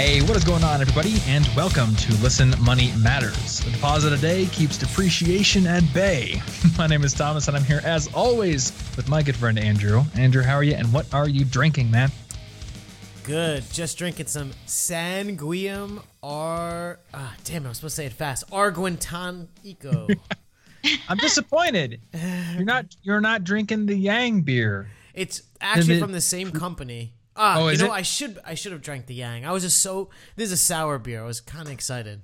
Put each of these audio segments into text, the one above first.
Hey, what is going on, everybody? And welcome to Listen Money Matters. The deposit a day keeps depreciation at bay. my name is Thomas, and I'm here as always with my good friend Andrew. Andrew, how are you? And what are you drinking, man? Good. Just drinking some Sanguium R. Ah, damn, I was supposed to say it fast. Arguintanico. I'm disappointed. You're not. You're not drinking the Yang beer. it's actually it- from the same company. Ah, Oh, you know, it? I should I should have drank the Yang. I was just so. This is a sour beer. I was kind of excited.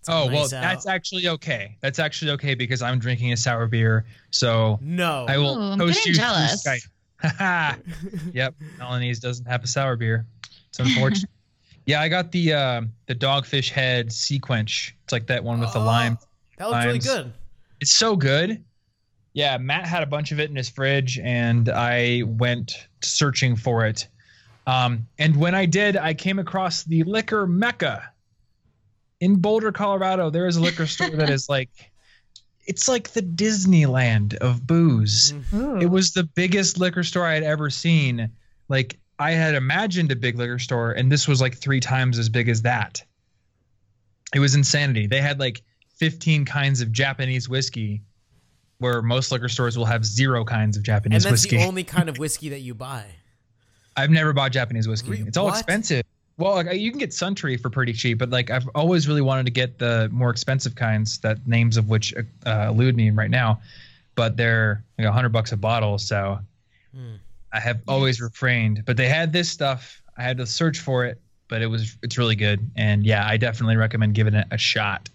It's Oh well, out. that's actually okay. That's actually okay because I'm drinking a sour beer. So no. I will Ooh, post getting you through jealous. Skype. Haha. yep, Melanie's doesn't have a sour beer. It's unfortunate. yeah, I got the uh, the Dogfish Head SeaQuench. It's like that one with the Oh, lime. That looks really good. It's so good. Yeah, Matt had a bunch of it in his fridge, and I went searching for it. Um, and when I did, I came across the liquor mecca in Boulder, Colorado. There is a liquor store that is like, it's like the Disneyland of booze. Mm. It was the biggest liquor store I had ever seen. Like I had imagined a big liquor store, and this was like three times as big as that. It was insanity. They had like 15 kinds of Japanese whiskey, where most liquor stores will have zero kinds of Japanese whiskey. And that's whiskey. the only kind of whiskey that you buy. I've never bought Japanese whiskey. It's all what? expensive. Well, like, you can get Suntory for pretty cheap, but like I've always really wanted to get the more expensive kinds, that names of which uh, elude me right now, but they're like a hundred bucks a bottle. So Hmm. I have always refrained. But they had this stuff. I had to search for it, but it was it's really good, and yeah, I definitely recommend giving it a shot.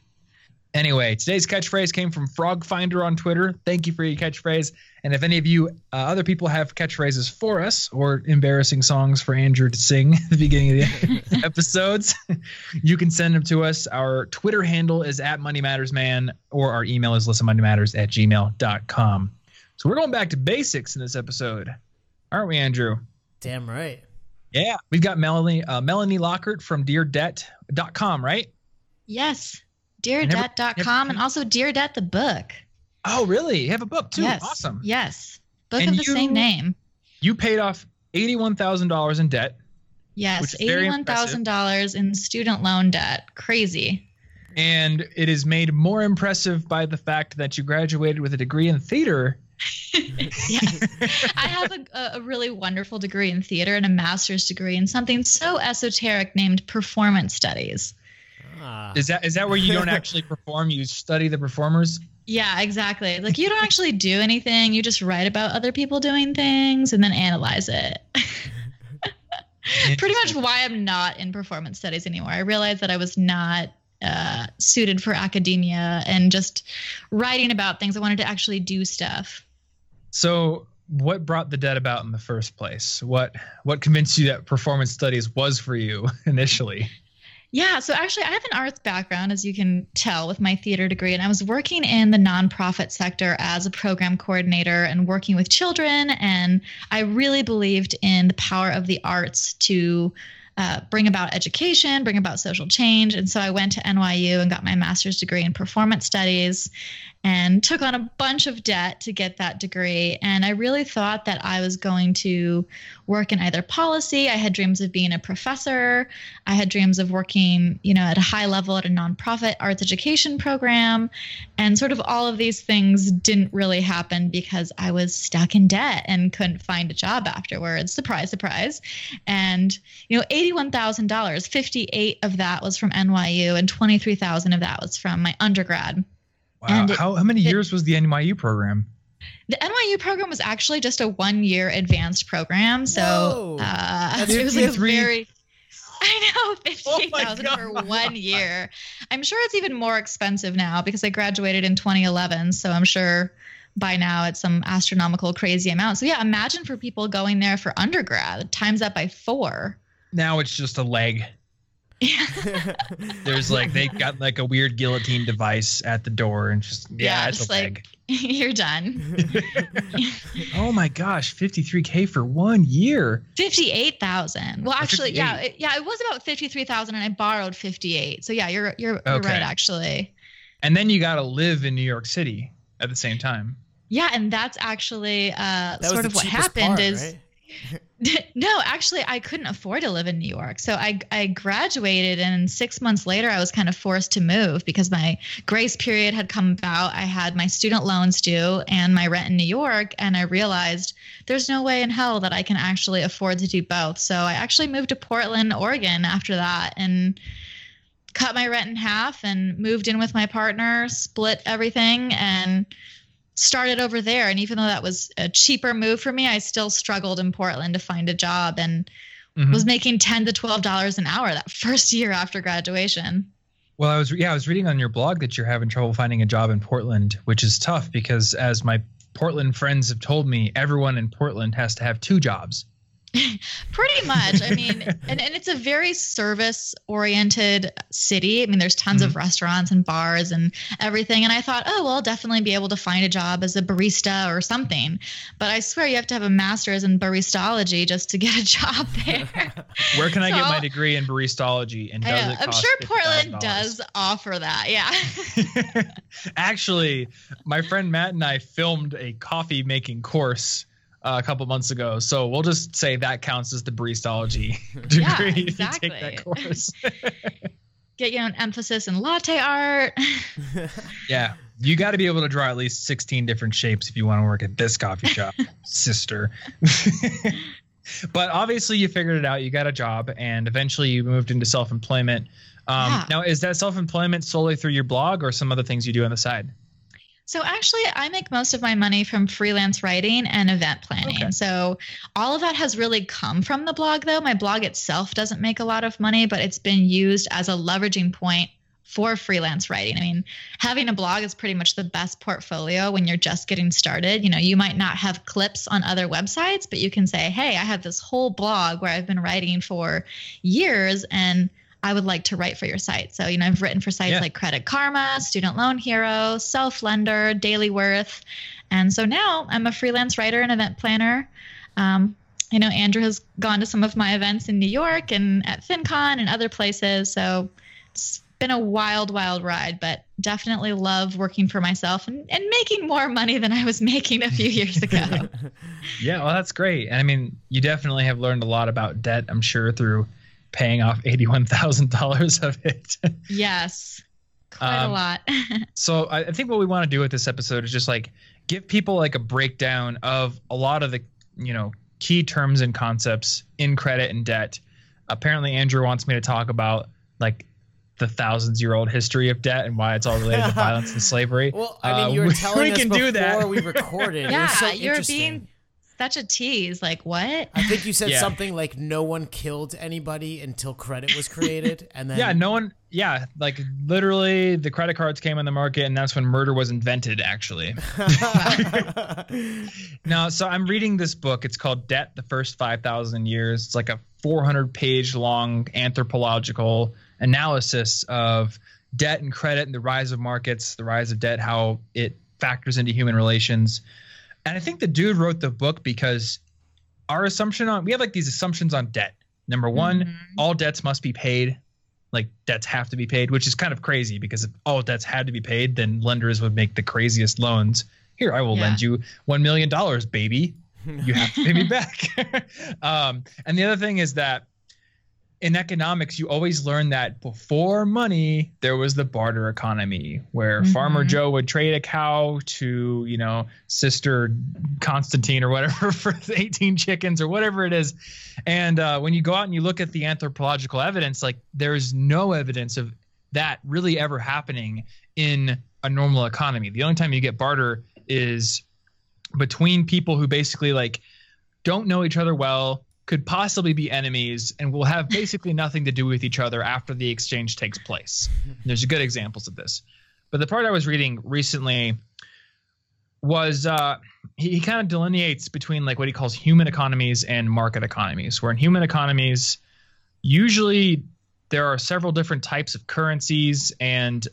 Anyway, today's catchphrase came from Frog Finder on Twitter. Thank you for your catchphrase. And if any of you uh, other people have catchphrases for us or embarrassing songs for Andrew to sing at the beginning of the episodes, you can send them to us. Our Twitter handle is at Money Matters Man, or our email is listenmoneymatters at gmail.com. So we're going back to basics in this episode, aren't we, Andrew? Damn right. Yeah, we've got Melanie uh, Melanie Lockert from DearDebt.com, right? Yes. Never- DearDebt.com and also Dear Debt the book. Oh, really? You have a book too. yes. Awesome. Yes. Book And of the you- same name. You paid off eighty-one thousand dollars in debt, Yes. which is very $81,000 in student loan debt. Crazy. and it is made more impressive by the fact that you graduated with a degree in theater. yes. I have a, a really wonderful degree in theater and a master's degree in something so esoteric named performance studies. Ah. Is that is that where you don't actually perform? You study the performers. Yeah, exactly. Like you don't actually do anything. You just write about other people doing things and then analyze it. Pretty much why I'm not in performance studies anymore. I realized that I was not uh, suited for academia and just writing about things. I wanted to actually do stuff. So, what brought the debt about in the first place? What what convinced you that performance studies was for you initially? Yeah, so actually, I have an arts background, as you can tell, with my theater degree, and I was working in the nonprofit sector as a program coordinator and working with children. And I really believed in the power of the arts to uh, bring about education, bring about social change. And so I went to NYU and got my master's degree in performance studies and took on a bunch of debt to get that degree. And I really thought that I was going to work in either policy. I had dreams of being a professor. I had dreams of working, you know, at a high level at a nonprofit arts education program. And sort of all of these things didn't really happen because I was stuck in debt and couldn't find a job afterwards. Surprise, surprise. And, you know, $81,000, 58 of that was from NYU and 23,000 of that was from my undergrad. Wow. And it- how how many it- years was the NYU program? The NYU program was actually just a one year advanced program. So uh, it was like a 53 very. I know, Oh for one year. I'm sure it's even more expensive now because I graduated in 2011. So I'm sure by now it's some astronomical, crazy amount. So yeah, imagine for people going there for undergrad, times that by four. Now it's just a leg. There's like they've got like a weird guillotine device at the door and just yeah, Yeah, it's just a leg. like you're done. Oh my gosh, 53k for one year. Fifty-eight thousand. Well, Oh, actually, yeah, it, yeah, it was about fifty-three thousand, and I borrowed fifty-eight. So yeah, you're you're, you're Okay. right, actually. And then you got to live in New York City at the same time. Yeah, and that's actually uh, That sort of what happened. part, is right? no, actually, I couldn't afford to live in New York. So I, I graduated, and six months later, I was kind of forced to move because my grace period had come about. I had my student loans due and my rent in New York. And I realized there's no way in hell that I can actually afford to do both. So I actually moved to Portland, Oregon after that. And cut my rent in half and moved in with my partner, split everything, and started over there. And even though that was a cheaper move for me, I still struggled in Portland to find a job and mm-hmm. was making ten to twelve dollars an hour that first year after graduation. Well, I was yeah, I was reading on your blog that you're having trouble finding a job in Portland, which is tough because as my Portland friends have told me, everyone in Portland has to have two jobs. Pretty much. I mean, and, and it's a very service oriented city. I mean, there's tons mm-hmm. of restaurants and bars and everything. And I thought, oh, well, I'll definitely be able to find a job as a barista or something. But I swear you have to have a master's in baristology just to get a job there. Where can so, I get my degree in baristology? And does it I'm sure Portland does offer that. Yeah. Actually, my friend Matt and I filmed a coffee making course uh, a couple months ago. So we'll just say that counts as the baristology degree yeah, exactly. take that course. Get you an emphasis in latte art. yeah. You got to be able to draw at least 16 different shapes if you want to work at this coffee shop, sister. but obviously, you figured it out. You got a job, and eventually, you moved into self employment. Um, yeah. Now, is that self employment solely through your blog or some other things you do on the side? So actually, I make most of my money from freelance writing and event planning. Okay. So all of that has really come from the blog, though. My blog itself doesn't make a lot of money, but it's been used as a leveraging point for freelance writing. I mean, having a blog is pretty much the best portfolio when you're just getting started. You know, you might not have clips on other websites, but you can say, hey, I have this whole blog where I've been writing for years and I would like to write for your site. So, you know, I've written for sites yeah. like Credit Karma, Student Loan Hero, Self Lender, Daily Worth. And so now I'm a freelance writer and event planner. Um, I know Andrew has gone to some of my events in New York and at FinCon and other places. So it's been a wild, wild ride, but definitely love working for myself and, and making more money than I was making a few years ago. yeah, well, that's great. And I mean, you definitely have learned a lot about debt, I'm sure, through paying off $81,000 of it. yes. Quite um, a lot. so I, I think what we want to do with this episode is just like give people like a breakdown of a lot of the, you know, key terms and concepts in credit and debt. Apparently Andrew wants me to talk about like the thousands year old history of debt and why it's all related to violence and slavery. Well, I mean, you were uh, telling we us can before do that. we recorded. yeah, so you're being such a tease. Like what? I think you said yeah. something like no one killed anybody until credit was created, and then yeah, no one. Yeah, like literally, the credit cards came on the market, and that's when murder was invented. Actually. now, so I'm reading this book. It's called Debt: The First Five Thousand Years. It's like a 400 page long anthropological analysis of debt and credit and the rise of markets, the rise of debt, how it factors into human relations. And I think the dude wrote the book because our assumption on we have like these assumptions on debt. Number one, mm-hmm. all debts must be paid. Like debts have to be paid, which is kind of crazy because if all debts had to be paid, then lenders would make the craziest loans. Here, I will yeah. lend you one million dollars, baby. You have to pay me back. um, and the other thing is that in economics, you always learn that before money, there was the barter economy where mm-hmm. Farmer Joe would trade a cow to, you know, Sister Constantine or whatever for 18 chickens or whatever it is. And uh, when you go out and you look at the anthropological evidence, like there's no evidence of that really ever happening in a normal economy. The only time you get barter is between people who basically like don't know each other well could possibly be enemies and will have basically nothing to do with each other after the exchange takes place. And there's good examples of this. But the part I was reading recently was uh, he, he kind of delineates between like what he calls human economies and market economies, where in human economies, usually there are several different types of currencies and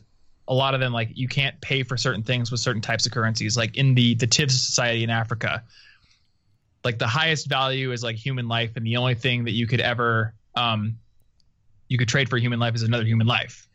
a lot of them like you can't pay for certain things with certain types of currencies like in the the Tiv society in Africa like the highest value is like human life and the only thing that you could ever um you could trade for human life is another human life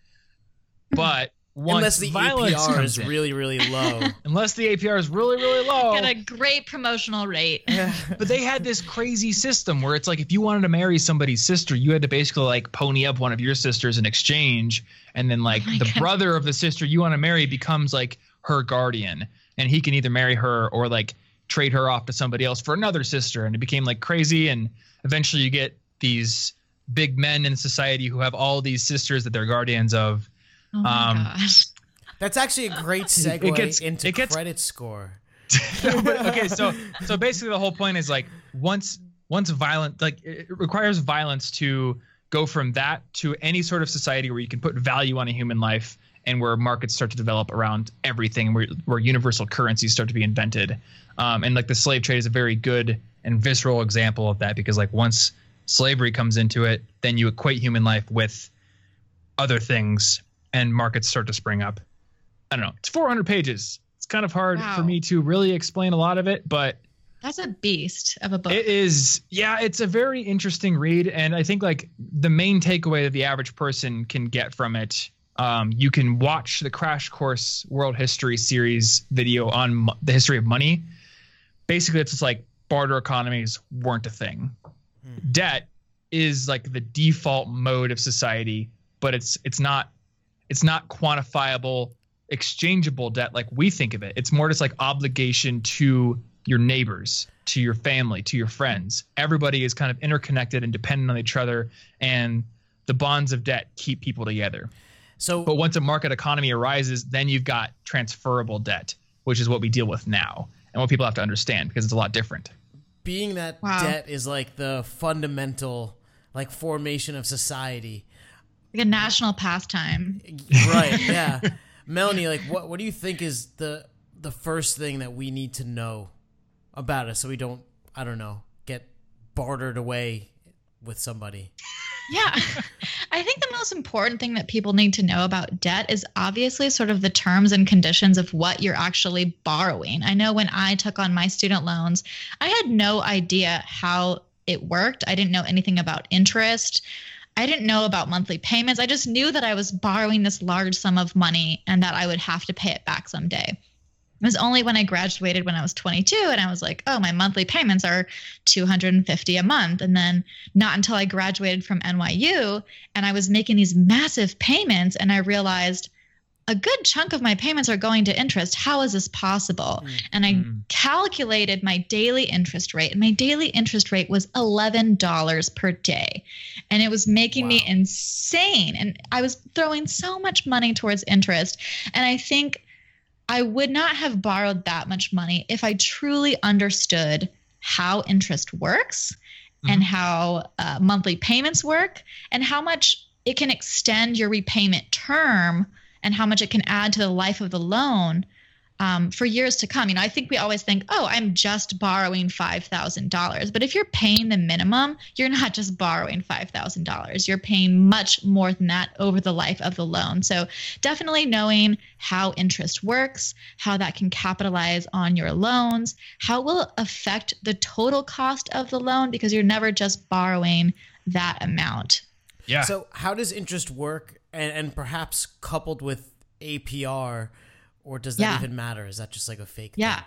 hmm. but once Unless the violence APR is in- really, really low. unless the APR is really really low. Get a great promotional rate. but they had this crazy system where it's like if you wanted to marry somebody's sister, you had to basically like pony up one of your sisters in exchange, and then like Oh the God. brother of the sister you want to marry becomes like her guardian, and he can either marry her or like trade her off to somebody else for another sister, and it became like crazy, and eventually you get these big men in society who have all these sisters that they're guardians of. Oh my Um, gosh. That's actually a great segue gets- into it gets- credit score. but, okay, so so basically the whole point is like once once violent like it it requires violence to go from that to any sort of society where you can put value on a human life and where markets start to develop around everything where where universal currencies start to be invented. Um, and like the slave trade is a very good and visceral example of that because like once slavery comes into it, then you equate human life with other things and markets start to spring up. I don't know. It's 400 pages. It's kind of hard Wow. for me to really explain a lot of it, but That's a beast of a book. it is yeah, it's a very interesting read and I think like the main takeaway that the average person can get from it um, you can watch the Crash Course World History series video on mo- the history of money. Basically, it's just like barter economies weren't a thing. Debt is like the default mode of society, but it's it's not it's not quantifiable exchangeable debt like we think of it. It's more just like obligation to your neighbors, to your family, to your friends. Everybody is kind of interconnected and dependent on each other, and the bonds of debt keep people together. So But once a market economy arises, then you've got transferable debt, which is what we deal with now, and what people have to understand because it's a lot different. being that Wow. debt is like the fundamental like formation of society. like a national pastime. Right, yeah. Melanie, like what what do you think is the the first thing that we need to know about it so we don't I don't know, get bartered away with somebody? Yeah. I think the most important thing that people need to know about debt is obviously sort of the terms and conditions of what you're actually borrowing. I know when I took on my student loans, I had no idea how it worked. I didn't know anything about interest. I didn't know about monthly payments. I just knew that I was borrowing this large sum of money and that I would have to pay it back someday. It was only when I graduated when I was 22 and I was like, "Oh, my monthly payments are 250 a month." And then not until I graduated from NYU and I was making these massive payments and I realized a good chunk of my payments are going to interest. How is this possible? Mm-hmm. And I calculated my daily interest rate, and my daily interest rate was $11 per day. And it was making me insane. And I was throwing so much money towards interest. And I think I would not have borrowed that much money if I truly understood how interest works and how uh, monthly payments work and how much it can extend your repayment term and how much it can add to the life of the loan um, for years to come. You know, I think we always think, oh, I'm just borrowing $5,000. But if you're paying the minimum, you're not just borrowing $5,000. You're paying much more than that over the life of the loan. So definitely knowing how interest works, how that can capitalize on your loans, how it will affect the total cost of the loan because you're never just borrowing that amount. Yeah. So how does interest work and, and perhaps coupled with APR or does that Yeah. even matter? Is that just like a fake Yeah. thing?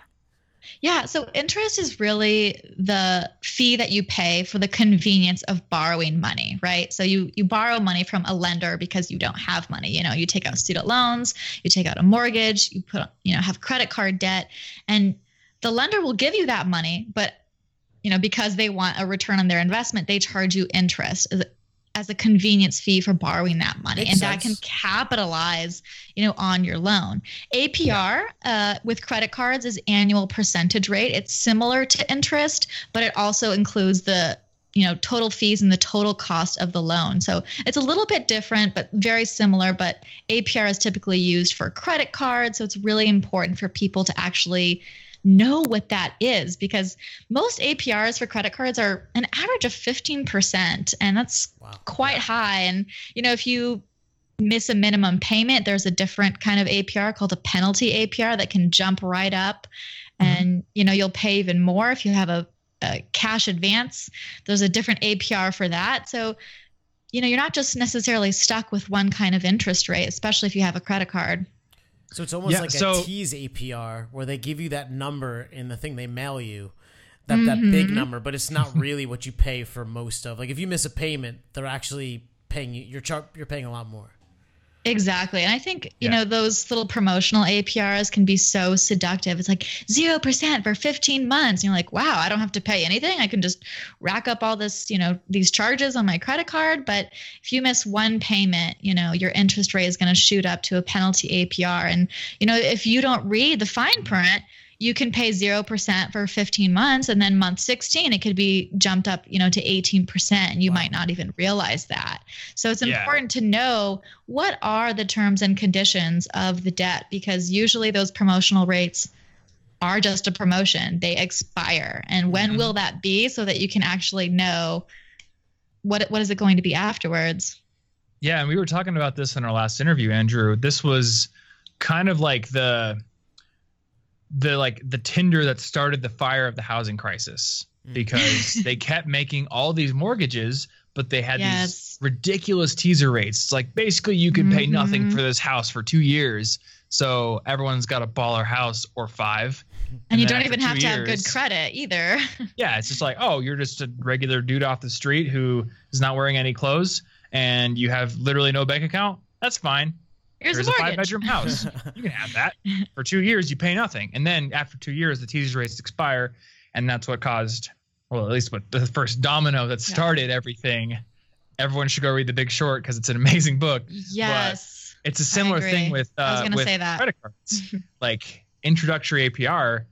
Yeah, so interest is really the fee that you pay for the convenience of borrowing money, right? So you you borrow money from a lender because you don't have money. You know, you take out student loans, you take out a mortgage, you put you know, have credit card debt, and the lender will give you that money, but you know, because they want a return on their investment, they charge you interest as, a convenience fee for borrowing that money, Makes and that can capitalize, you know, on your loan. APR uh, with credit cards is annual percentage rate. It's similar to interest, but it also includes the you know total fees and the total cost of the loan. So it's a little bit different, but very similar. But APR is typically used for credit cards, so it's really important for people to actually know what that is because most APRs for credit cards are an average of 15%, and that's Wow. quite high. And you know, if you miss a minimum payment, there's a different kind of APR called a penalty APR that can jump right up, mm-hmm. and you know you'll pay even more if you have a, a cash advance. There's a different APR for that. So you know, you're not just necessarily stuck with one kind of interest rate, especially if you have a credit card. So it's almost Yeah, like so- a tease APR where they give you that number in the thing they mail you, that that big mm-hmm. number, but it's not really what you pay for most of. Like if you miss a payment, they're actually paying you. You're char- you're paying a lot more. Exactly. And I think, you Yeah. know, those little promotional APRs can be so seductive. It's like 0% for 15 months. And you're like, wow, I don't have to pay anything. I can just rack up all this, you know, these charges on my credit card. But if you miss one payment, you know, your interest rate is going to shoot up to a penalty APR. And, you know, if you don't read the fine print, you can pay 0% for 15 months and then month 16 it could be jumped up you know to 18% and you might not even realize that so it's Yeah. important to know what are the terms and conditions of the debt because usually those promotional rates are just a promotion they expire and when Mhm. will that be so that you can actually know what what is it going to be afterwards Yeah, and we were talking about this in our last interview, Andrew. This was kind of like the the like the tinder that started the fire of the housing crisis Mm. because they kept making all these mortgages, but they had Yes. these ridiculous teaser rates. It's like basically you could pay nothing Mhm. for this house for two years. So everyone's got a baller house or five. and, you don't even have to have good credit either Yeah, it's just like, oh, you're just a regular dude off the street who is not wearing any clothes and you have literally no bank account. That's fine. Here's There's a a five bedroom house. You can have that. For two years, you pay nothing. And then after two years, the teaser rates expire. And that's what caused, well, at least what the first domino that Yeah. started everything. Everyone should go read The Big Short because it's an amazing book. yes It's a similar thing with, uh, I was gonna with say that. credit cards. like introductory APR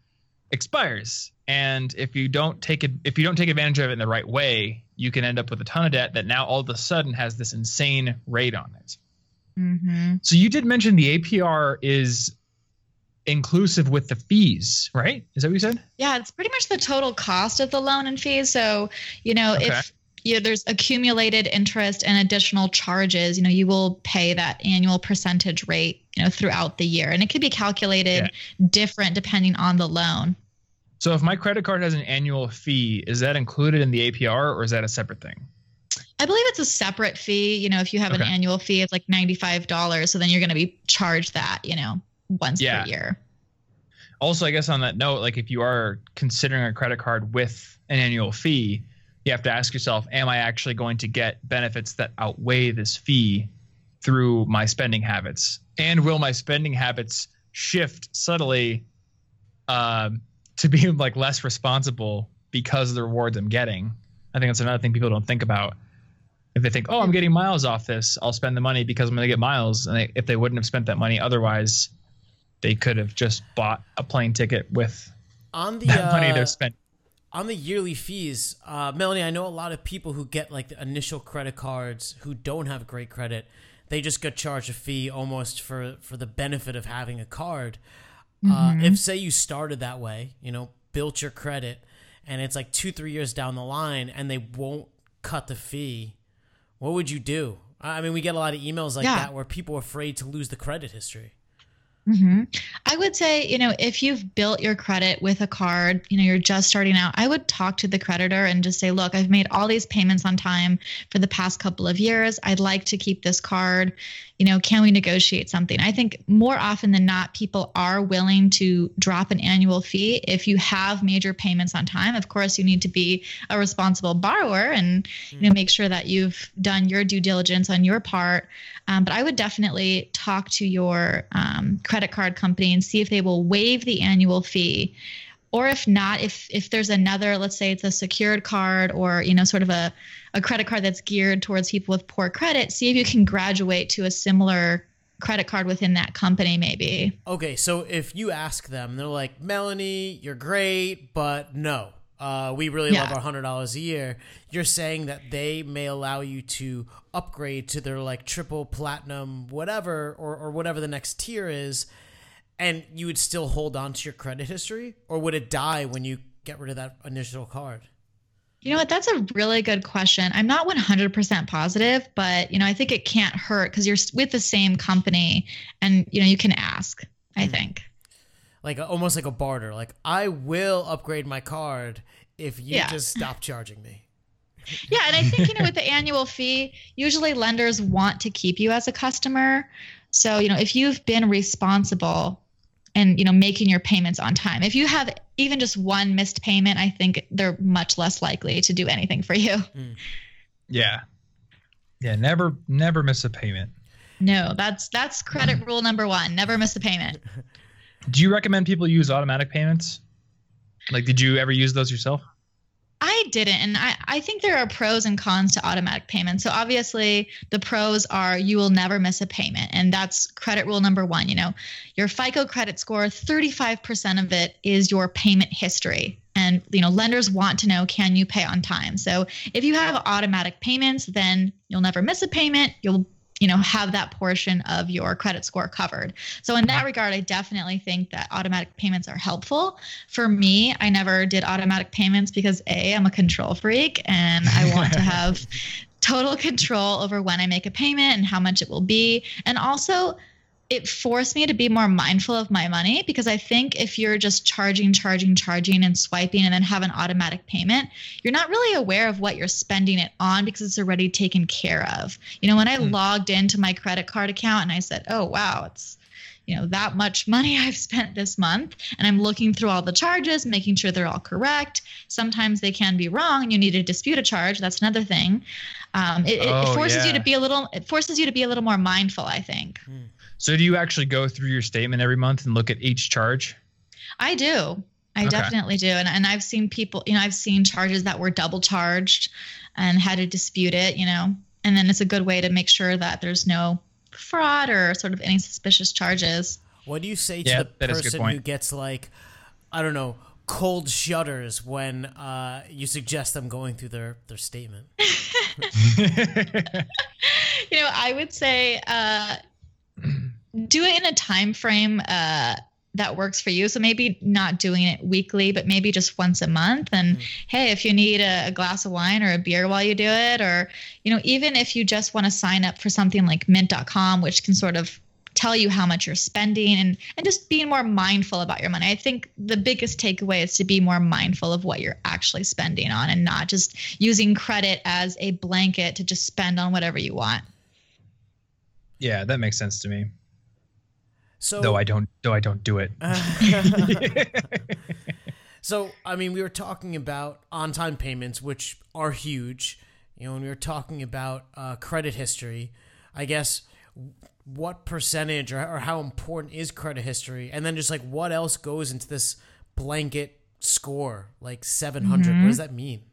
expires. And if you don't take it, if you don't take advantage of it in the right way, you can end up with a ton of debt that now all of a sudden has this insane rate on it. Hmm So you did mention the APR is inclusive with the fees, right? Is that what you said? Yeah, it's pretty much the total cost of the loan and fees. So, you know, Okay. if you there's accumulated interest and additional charges, you know, you will pay that annual percentage rate, you know, throughout the year. And it could be calculated different depending on the loan. So if my credit card has an annual fee, is that included in the APR or is that a separate thing? I believe it's a separate fee. You know, if you have an annual fee, it's like $95. So then you're going to be charged that, you know, once Yeah. per year. Also, I guess on that note, like if you are considering a credit card with an annual fee, you have to ask yourself, am I actually going to get benefits that outweigh this fee through my spending habits? And will my spending habits shift subtly um, to be like less responsible because of the rewards I'm getting? I think that's another thing people don't think about. If they think, oh, I'm getting miles off this, I'll spend the money because I'm going to get miles. And they, if they wouldn't have spent that money otherwise, they could have just bought a plane ticket with On the that money uh, they're spending. on the yearly fees, uh, Melanie, I know a lot of people who get like the initial credit cards who don't have great credit. They just get charged a fee almost for for the benefit of having a card. Uh, if say you started that way, you know, built your credit, and it's like two three years down the line, and they won't cut the fee, what would you do? I mean, we get a lot of emails like Yeah. that where people are afraid to lose the credit history. Hmm I would say, you know, if you've built your credit with a card, you know, you're just starting out, I would talk to the creditor and just say, look, I've made all these payments on time for the past couple of years. I'd like to keep this card. You know, can we negotiate something? I think more often than not, people are willing to drop an annual fee if you have major payments on time. Of course, you need to be a responsible borrower and you know make sure that you've done your due diligence on your part. Um, but I would definitely talk to your um, credit card company and see if they will waive the annual fee. Or if not, if if there's another, let's say it's a secured card or you know sort of a, a credit card that's geared towards people with poor credit, see if you can graduate to a similar credit card within that company maybe. Okay, so if you ask them, they're like, Melanie, you're great, but no, uh, we really love our hundred dollars a year. You're saying that they may allow you to upgrade to their like triple platinum, whatever, or or whatever the next tier is, and you would still hold on to your credit history, or would it die when you get rid of that initial card? You know what? That's a really good question. I'm not 100% positive, but you know, I think it can't hurt because you're with the same company, and you know, you can ask. I think. Like a, almost like a barter. Like I will upgrade my card if you Yeah. just stop charging me. Yeah, and I think you know with the annual fee, usually lenders want to keep you as a customer. So, you know, if you've been responsible and you know making your payments on time. If you have even just one missed payment, I think they're much less likely to do anything for you. Hmm. Yeah. Yeah, never never miss a payment. No, that's that's credit hmm. rule number 1. Never miss a payment. Do you recommend people use automatic payments? Like did you ever use those yourself? I didn't. And I, I think there are pros and cons to automatic payments. So obviously the pros are you will never miss a payment. And that's credit rule number one. You know, your FICO credit score, 35% of it is your payment history. And you know, lenders want to know can you pay on time. So if you have automatic payments, then you'll never miss a payment. You'll you know have that portion of your credit score covered. So in that regard i definitely think that automatic payments are helpful. For me i never did automatic payments because a i'm a control freak and i want to have total control over when i make a payment and how much it will be. And also it forced me to be more mindful of my money because I think if you're just charging, charging, charging, and swiping and then have an automatic payment, you're not really aware of what you're spending it on because it's already taken care of. You know, when I mm. logged into my credit card account and I said, oh, wow, it's you know that much money i've spent this month and i'm looking through all the charges making sure they're all correct sometimes they can be wrong and you need to dispute a charge that's another thing um, it, oh, it, forces yeah. you to be a little it forces you to be a little more mindful i think mm. So do you actually go through your statement every month and look at each charge? I do. I okay. definitely do. And and I've seen people, you know, I've seen charges that were double charged and had to dispute it, you know. And then it's a good way to make sure that there's no fraud or sort of any suspicious charges. What do you say to yeah, the person who gets like I don't know, cold shudders when uh, you suggest them going through their their statement? you know, I would say uh, do it in a time frame uh, that works for you. So maybe not doing it weekly, but maybe just once a month. And mm. hey, if you need a, a, glass of wine or a beer while you do it, or you know, even if you just want to sign up for something like Mint.com, which can sort of tell you how much you're spending and and just being more mindful about your money. I think the biggest takeaway is to be more mindful of what you're actually spending on and not just using credit as a blanket to just spend on whatever you want. Yeah, that makes sense to me. So though I don't though I don't do it. so I mean, we were talking about on-time payments, which are huge. You know, when we were talking about uh, credit history, I guess what percentage or, or how important is credit history, and then just like what else goes into this blanket score, like seven hundred. mm mm-hmm. What does that mean?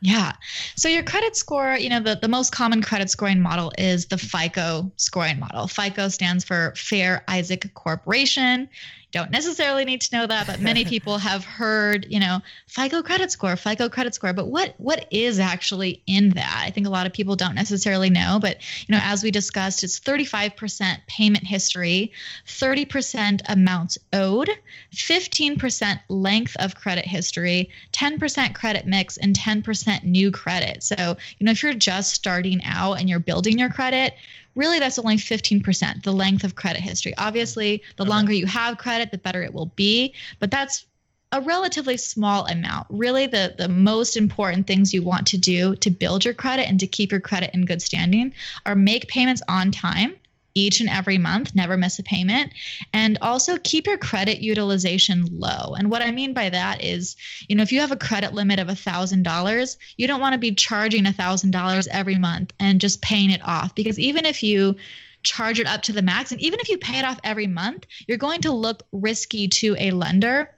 Yeah. So your credit score, you know, the, the most common credit scoring model is the FICO scoring model. FICO stands for Fair Isaac Corporation don't necessarily need to know that, but many people have heard, you know, FICO credit score, FICO credit score. But what what is actually in that? I think a lot of people don't necessarily know. But you know, as we discussed, it's 35% payment history, 30% amounts owed, 15% length of credit history, 10% credit mix, and 10% new credit. So you know, if you're just starting out and you're building your credit really that's only 15%, the length of credit history. Obviously, the okay. longer you have credit, the better it will be, but that's a relatively small amount. Really, the, the most important things you want to do to build your credit and to keep your credit in good standing are make payments on time each and every month, never miss a payment, and also keep your credit utilization low. And what I mean by that is, you know, if you have a credit limit of $1,000, you don't want to be charging $1,000 every month and just paying it off. Because even if you charge it up to the max and even if you pay it off every month, you're going to look risky to a lender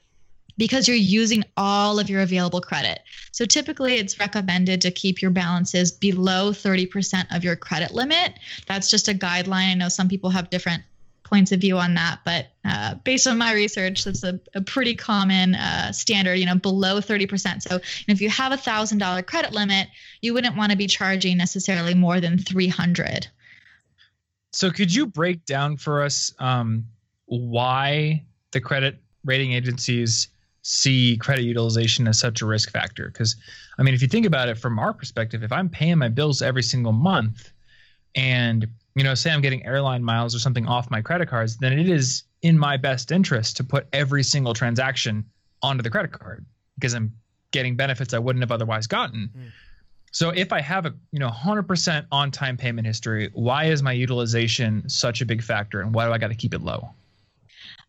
because you're using all of your available credit. So typically it's recommended to keep your balances below 30% of your credit limit. That's just a guideline. I know some people have different points of view on that, but uh, based on my research, that's a, a pretty common uh, standard, you know, below 30%. So if you have a $1,000 credit limit, you wouldn't want to be charging necessarily more than 300 So could you break down for us um, why the credit rating agencies see credit utilization as such a risk factor. Because, I mean, if you think about it from our perspective, if I'm paying my bills every single month and, you know, say I'm getting airline miles or something off my credit cards, then it is in my best interest to put every single transaction onto the credit card because I'm getting benefits I wouldn't have otherwise gotten. Mm. So if I have a you know 100% on-time payment history, why is my utilization such a big factor, and why do I got to keep it low?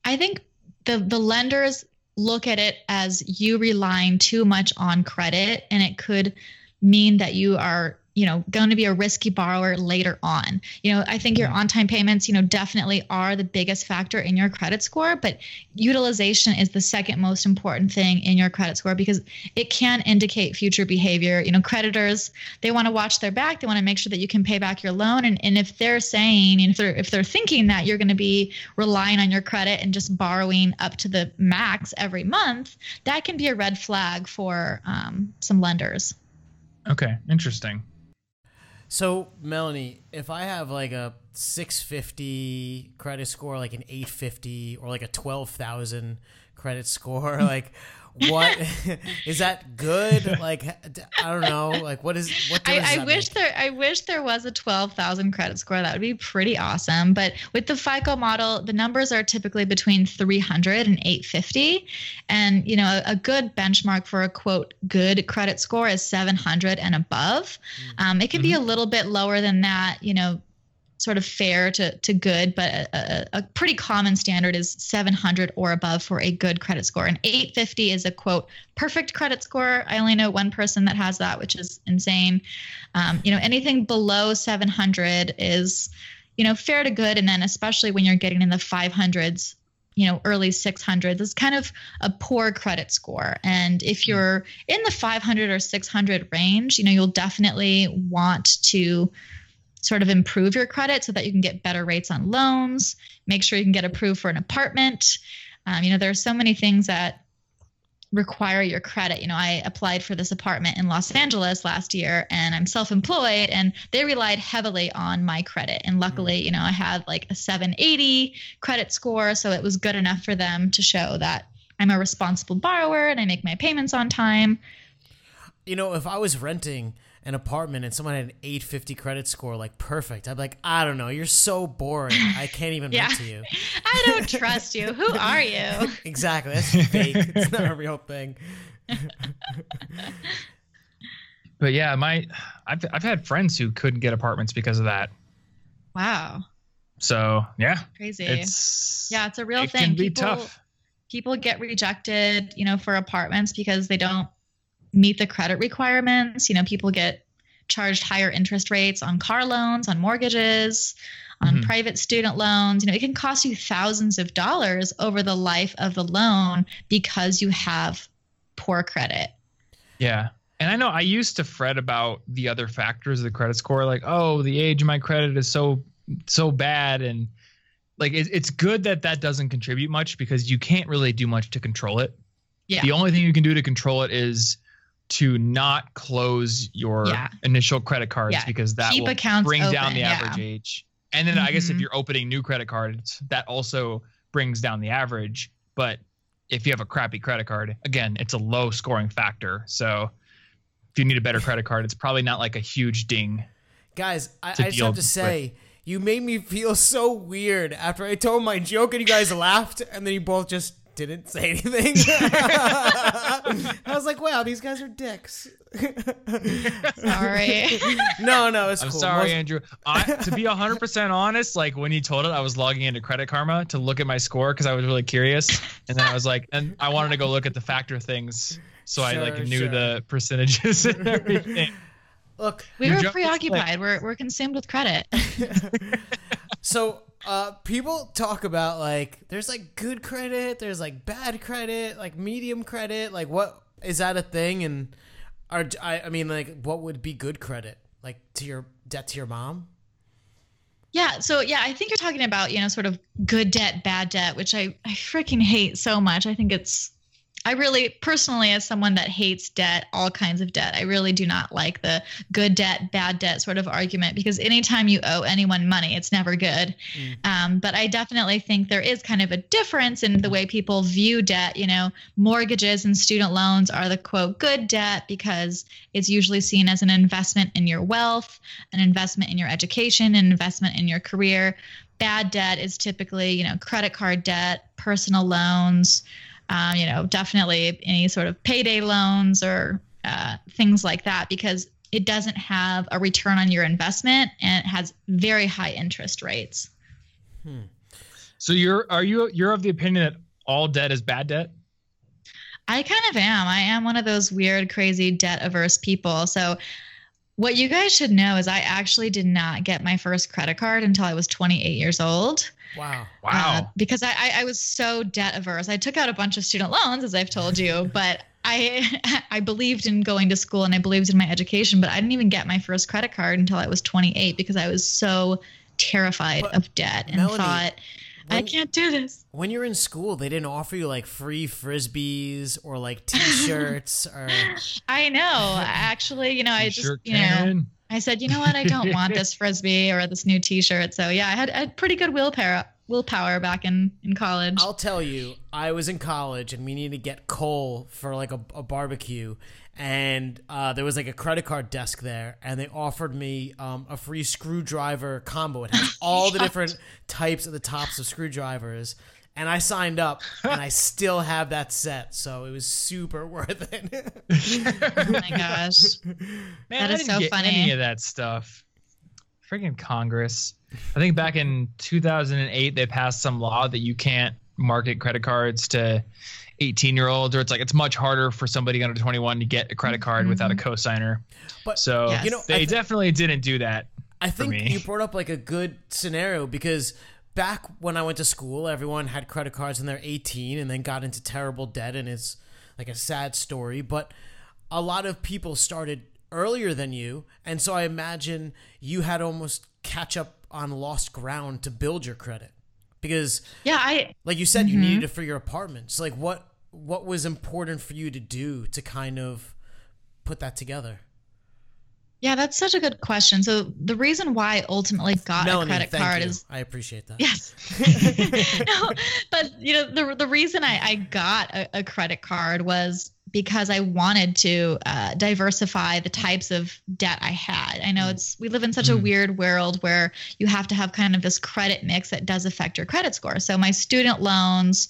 I think the the lenders look at it as you relying too much on credit, and it could mean that you are you know going to be a risky borrower later on. You know i think your on time payments you know definitely are the biggest factor in your credit score but utilization is the second most important thing in your credit score because it can indicate future behavior. You know creditors they want to watch their back they want to make sure that you can pay back your loan and, and if they're saying if they're if they're thinking that you're going to be relying on your credit and just borrowing up to the max every month that can be a red flag for um, some lenders. Okay interesting so, Melanie, if I have like a 650 credit score, like an 850 or like a 12,000 credit score, like what is that good? Like I don't know. Like what is what? I, I wish make? there I wish there was a twelve thousand credit score. That would be pretty awesome. But with the FICO model, the numbers are typically between 300 and 850, and you know a, a good benchmark for a quote good credit score is 700 and above. Mm. Um, it can mm-hmm. be a little bit lower than that. You know, sort of fair to, to good, but a, a, pretty common standard is 700 or above for a good credit score. And 850 is a quote perfect credit score. I only know one person that has that, which is insane. Um, you know, anything below 700 is, you know, fair to good. And then especially when you're getting in the 500s, you know, early 600s is kind of a poor credit score. And if hmm. you're in the 500 or 600 range, you know, you'll definitely want to sort of improve your credit so that you can get better rates on loans, make sure you can get approved for an apartment. Um, you know, there are so many things that require your credit. You know, I applied for this apartment in Los Angeles last year and I'm self-employed and they relied heavily on my credit. And luckily, mm. you know, I had like a 780 credit score, so it was good enough for them to show that I'm a responsible borrower and I make my payments on time. You know, if I was renting an apartment and someone had an 850 credit score, like perfect. I'm like, I don't know, you're so boring. I can't even yeah. to you. I don't trust you. Who are you? exactly. That's fake. It's not a real thing. but yeah, my I've I've had friends who couldn't get apartments because of that. Wow. So yeah, crazy. It's yeah, it's a real it thing. Can be people, tough. People get rejected, you know, for apartments because they don't meet the credit requirements. You know, people get charged higher interest rates on car loans, on mortgages, on mm-hmm. private student loans. You know, it can cost you thousands of dollars over the life of the loan because you have poor credit. Yeah. And I know I used to fret about the other factors of the credit score, like, oh, the age of my credit is so so bad, and like it, it's good that that doesn't contribute much because you can't really do much to control it. Yeah. The only thing you can do to control it is to not close your yeah. initial credit cards yeah. because that Keep will bring open, down the average yeah. age. And then mm-hmm. I guess if mm-hmm. you're opening new credit cards, that also brings down the average. But if you have a crappy credit card, again, it's a low scoring factor. So if you need a better credit card, it's probably not like a huge ding. Guys, I, I just have to say, with. you made me feel so weird after I told my joke and you guys laughed, and then you both just didn't say anything. I was like, wow, these guys are dicks. sorry. no, no, it's I'm cool. sorry, Most- Andrew. I, to be 100% honest, like when you told it, I was logging into Credit Karma to look at my score because I was really curious. And then I was like, and I wanted to go look at the factor things. So sure, I like knew sure. the percentages and everything. Look, we were preoccupied. We're, we're consumed with credit. so uh, people talk about like there's like good credit, there's like bad credit, like medium credit. Like what is that a thing? And are I, I mean like what would be good credit? Like to your debt to your mom? Yeah, so yeah, I think you're talking about, you know, sort of good debt, bad debt, which I, I freaking hate so much. I think it's I really, personally, as someone that hates debt, all kinds of debt, I really do not like the good debt, bad debt sort of argument because anytime you owe anyone money, it's never good. Mm. Um, but I definitely think there is kind of a difference in the way people view debt. You know, mortgages and student loans are the quote good debt because it's usually seen as an investment in your wealth, an investment in your education, an investment in your career. Bad debt is typically, you know, credit card debt, personal loans um, you know, definitely any sort of payday loans or uh, things like that, because it doesn't have a return on your investment and it has very high interest rates. So you're are you you're of the opinion that all debt is bad debt? I kind of am. I am one of those weird, crazy, debt averse people. So, what you guys should know is I actually did not get my first credit card until I was 28 years old. Wow. Wow. Uh, because I, I, I was so debt averse. I took out a bunch of student loans, as I've told you, but I I believed in going to school and I believed in my education, but I didn't even get my first credit card until I was 28 because I was so terrified But, of debt and Melanie, thought, I can't do this. When you're in school, they didn't offer you like free frisbees or like T-shirts or I know. Actually, you know, I You just, sure you know, can. I said, you know what? I don't want this frisbee or this new T-shirt. So yeah, I had, I had pretty good willpower willpower back in in college. I'll tell you, I was in college and we needed to get coal for like a, a barbecue, and uh, there was like a credit card desk there, and they offered me um, a free screwdriver combo. It has all the different types of the tops of screwdrivers. And I signed up, and I still have that set, so it was super worth it. oh my gosh. Man, That I is didn't so get funny. Any of that stuff. Freaking Congress. I think back in 2008 they passed some law that you can't market credit cards to 18 year olds, or it's like it's much harder for somebody under 21 to get a credit card without a mm-hmm. cosigner. But So Yes. you know, they thi- definitely didn't do that. I think me. you brought up like a good scenario because back when I went to school, everyone had credit cards when they're 18 and then got into terrible debt, and it's like a sad story. But a lot of people started earlier than you, and so I imagine you had almost catch up on lost ground to build your credit because, Yeah, I like you said, you mm-hmm. needed it for your apartment. So, like, what what was important for you to do to kind of put that together? Yeah, that's such a good question. So the reason why I ultimately got Melanie, a credit card you. is I appreciate that. Yes. no, but you know the the reason I, I got a, a credit card was because I wanted to uh, diversify the types of debt I had. I know it's we live in such a Mm. weird world where you have to have kind of this credit mix that does affect your credit score. So my student loans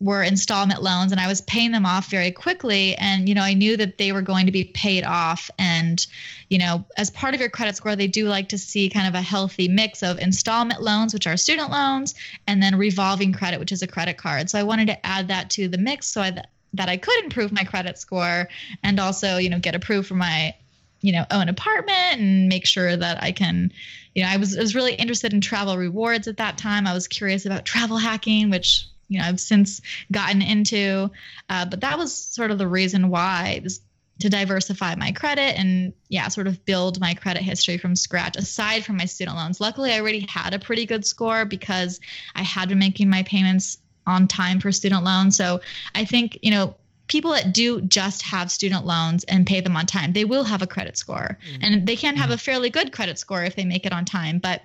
were installment loans and I was paying them off very quickly. And you know I knew that they were going to be paid off. And you know as part of your credit score they do like to see kind of a healthy mix of installment loans which are student loans and then revolving credit which is a credit card. So I wanted to add that to the mix so I, that I could improve my credit score and also you know get approved for my you know own apartment and make sure that I can you know I was I was really interested in travel rewards at that time. I was curious about travel hacking which you know I've since gotten into uh, but that was sort of the reason why this to diversify my credit and yeah sort of build my credit history from scratch aside from my student loans. Luckily i already had a pretty good score because i had been making my payments on time for student loans so i think you know people that do just have student loans and pay them on time they will have a credit score. And they can have a fairly good credit score if they make it on time but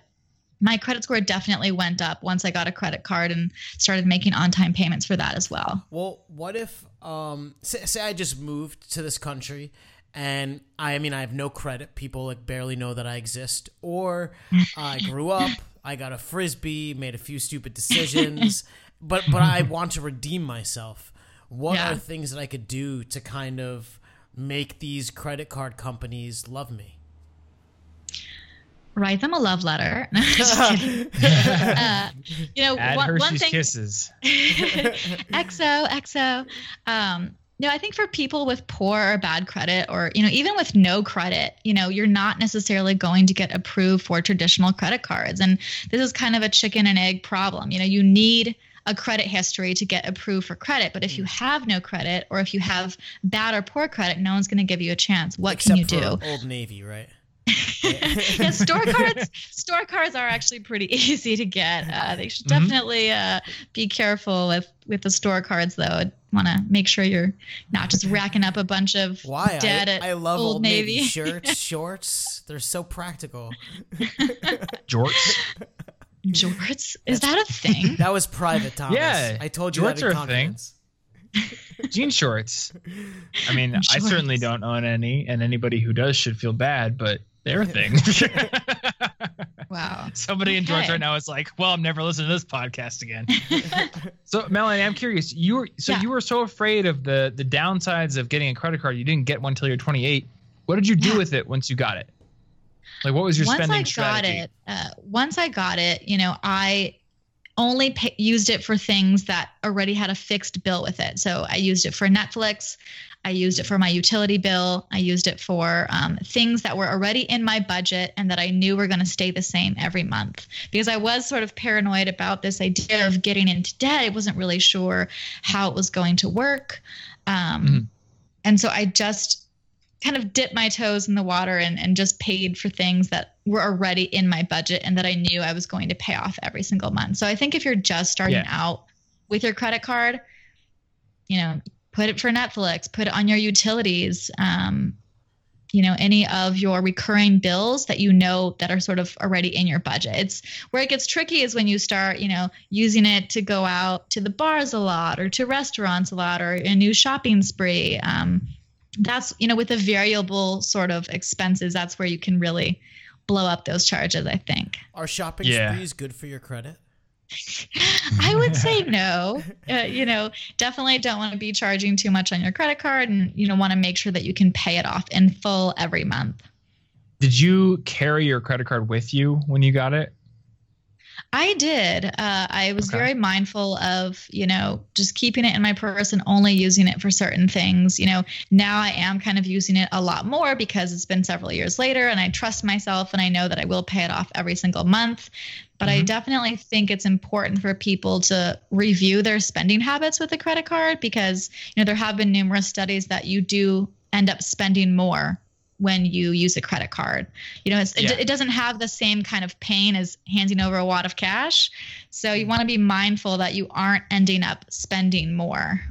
my credit score definitely went up once I got a credit card and started making on time payments for that as well. Well, what if, um, say, say I just moved to this country and I, I mean, I have no credit. People like barely know that I exist, or I grew up, I got a frisbee, made a few stupid decisions, but but I want to redeem myself. What Yeah. are things that I could do to kind of make these credit card companies love me? Write them a love letter. No, just kidding. uh, you know, Add one, Hershey's one thing. Kisses. XO, XO. Um, no, I think for people with poor or bad credit, or you know, even with no credit, you know, you're not necessarily going to get approved for traditional credit cards, and this is kind of a chicken and egg problem. You know, you need a credit history to get approved for credit, but if you have no credit, or if you have bad or poor credit, no one's going to give you a chance. What Except can you for do? Old Navy, right? Yeah, store cards. Store cards are actually pretty easy to get. Uh, they should Mhm. definitely uh, be careful with with the store cards, though. Want to make sure you're not just racking up a bunch of Why? debt I, at I love Old Old Navy, Navy. shirts, shorts. They're so practical. Jorts. jorts. Is that a thing? That was private, Thomas. Yeah, I told you jorts that are in a thing. confidence. Jean shorts. I mean, I certainly don't own any, and anybody who does should feel bad, but they're thing. Wow. Somebody in Georgia right now is like, "Well, I'm never listening to this podcast again." so, Melanie, I'm curious. You were so Yeah. you were so afraid of the the downsides of getting a credit card, you didn't get one until you're 28. What did you do Yeah. with it once you got it? Like, what was your once spending I strategy? got it, uh, once I got it, you know, I only pay, used it for things that already had a fixed bill with it. So I used it for Netflix. I used it for my utility bill. I used it for um, things that were already in my budget and that I knew were going to stay the same every month. Because I was sort of paranoid about this idea of getting into debt. I wasn't really sure how it was going to work. Um, Mhm. And so I just kind of dipped my toes in the water and, and just paid for things that were already in my budget and that I knew I was going to pay off every single month. So I think if you're just starting Yeah. out with your credit card, you know, put it for Netflix, put it on your utilities, um, you know, any of your recurring bills that you know that are sort of already in your budget. It's where it gets tricky is when you start, you know, using it to go out to the bars a lot or to restaurants a lot or a new shopping spree. Um, that's you know with the variable sort of expenses that's where you can really blow up those charges i think Are shopping Yeah. sprees good for your credit? I would say no uh, you know definitely don't want to be charging too much on your credit card and you know want to make sure that you can pay it off in full every month Did you carry your credit card with you when you got it? I did. Uh, I was Okay. very mindful of, you know, just keeping it in my purse and only using it for certain things. You know, now I am kind of using it a lot more because it's been several years later and I trust myself and I know that I will pay it off every single month. But I Mhm. definitely think it's important for people to review their spending habits with a credit card because, you know, there have been numerous studies that you do end up spending more when you use a credit card. You know, it's, Yeah. it, it doesn't have the same kind of pain as handing over a wad of cash. So you want to be mindful that you aren't ending up spending more.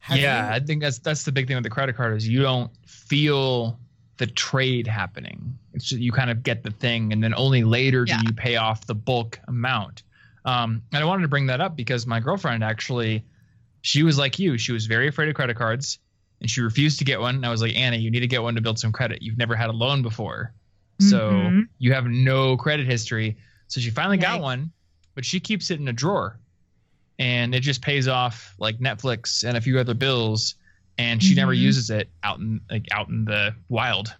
Have yeah, you- I think that's that's the big thing with the credit card is you don't feel the trade happening. It's just, you kind of get the thing, and then only later do you pay off the bulk amount. Um, and I wanted to bring that up because my girlfriend actually, she was like you. She was very afraid of credit cards, and she refused to get one. And I was like, Anna, you need to get one to build some credit. You've never had a loan before, so Mhm. you have no credit history. So she finally got one, but she keeps it in a drawer, and it just pays off like Netflix and a few other bills. And she never Mhm. uses it out in like out in the wild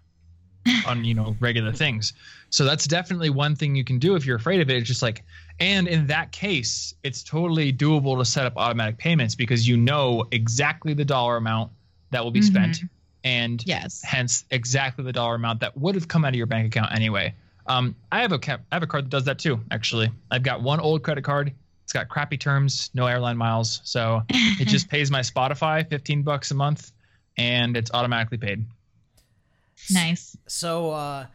on you know regular things. So that's definitely one thing you can do if you're afraid of it. It's just like, and in that case, it's totally doable to set up automatic payments because you know exactly the dollar amount that will be spent, and Yes. hence exactly the dollar amount that would have come out of your bank account anyway. Um, I have a ca- I have a card that does that too. Actually, I've got one old credit card. It's got crappy terms, no airline miles, so it just pays my Spotify 15 bucks a month, and it's automatically paid. nice. So uh,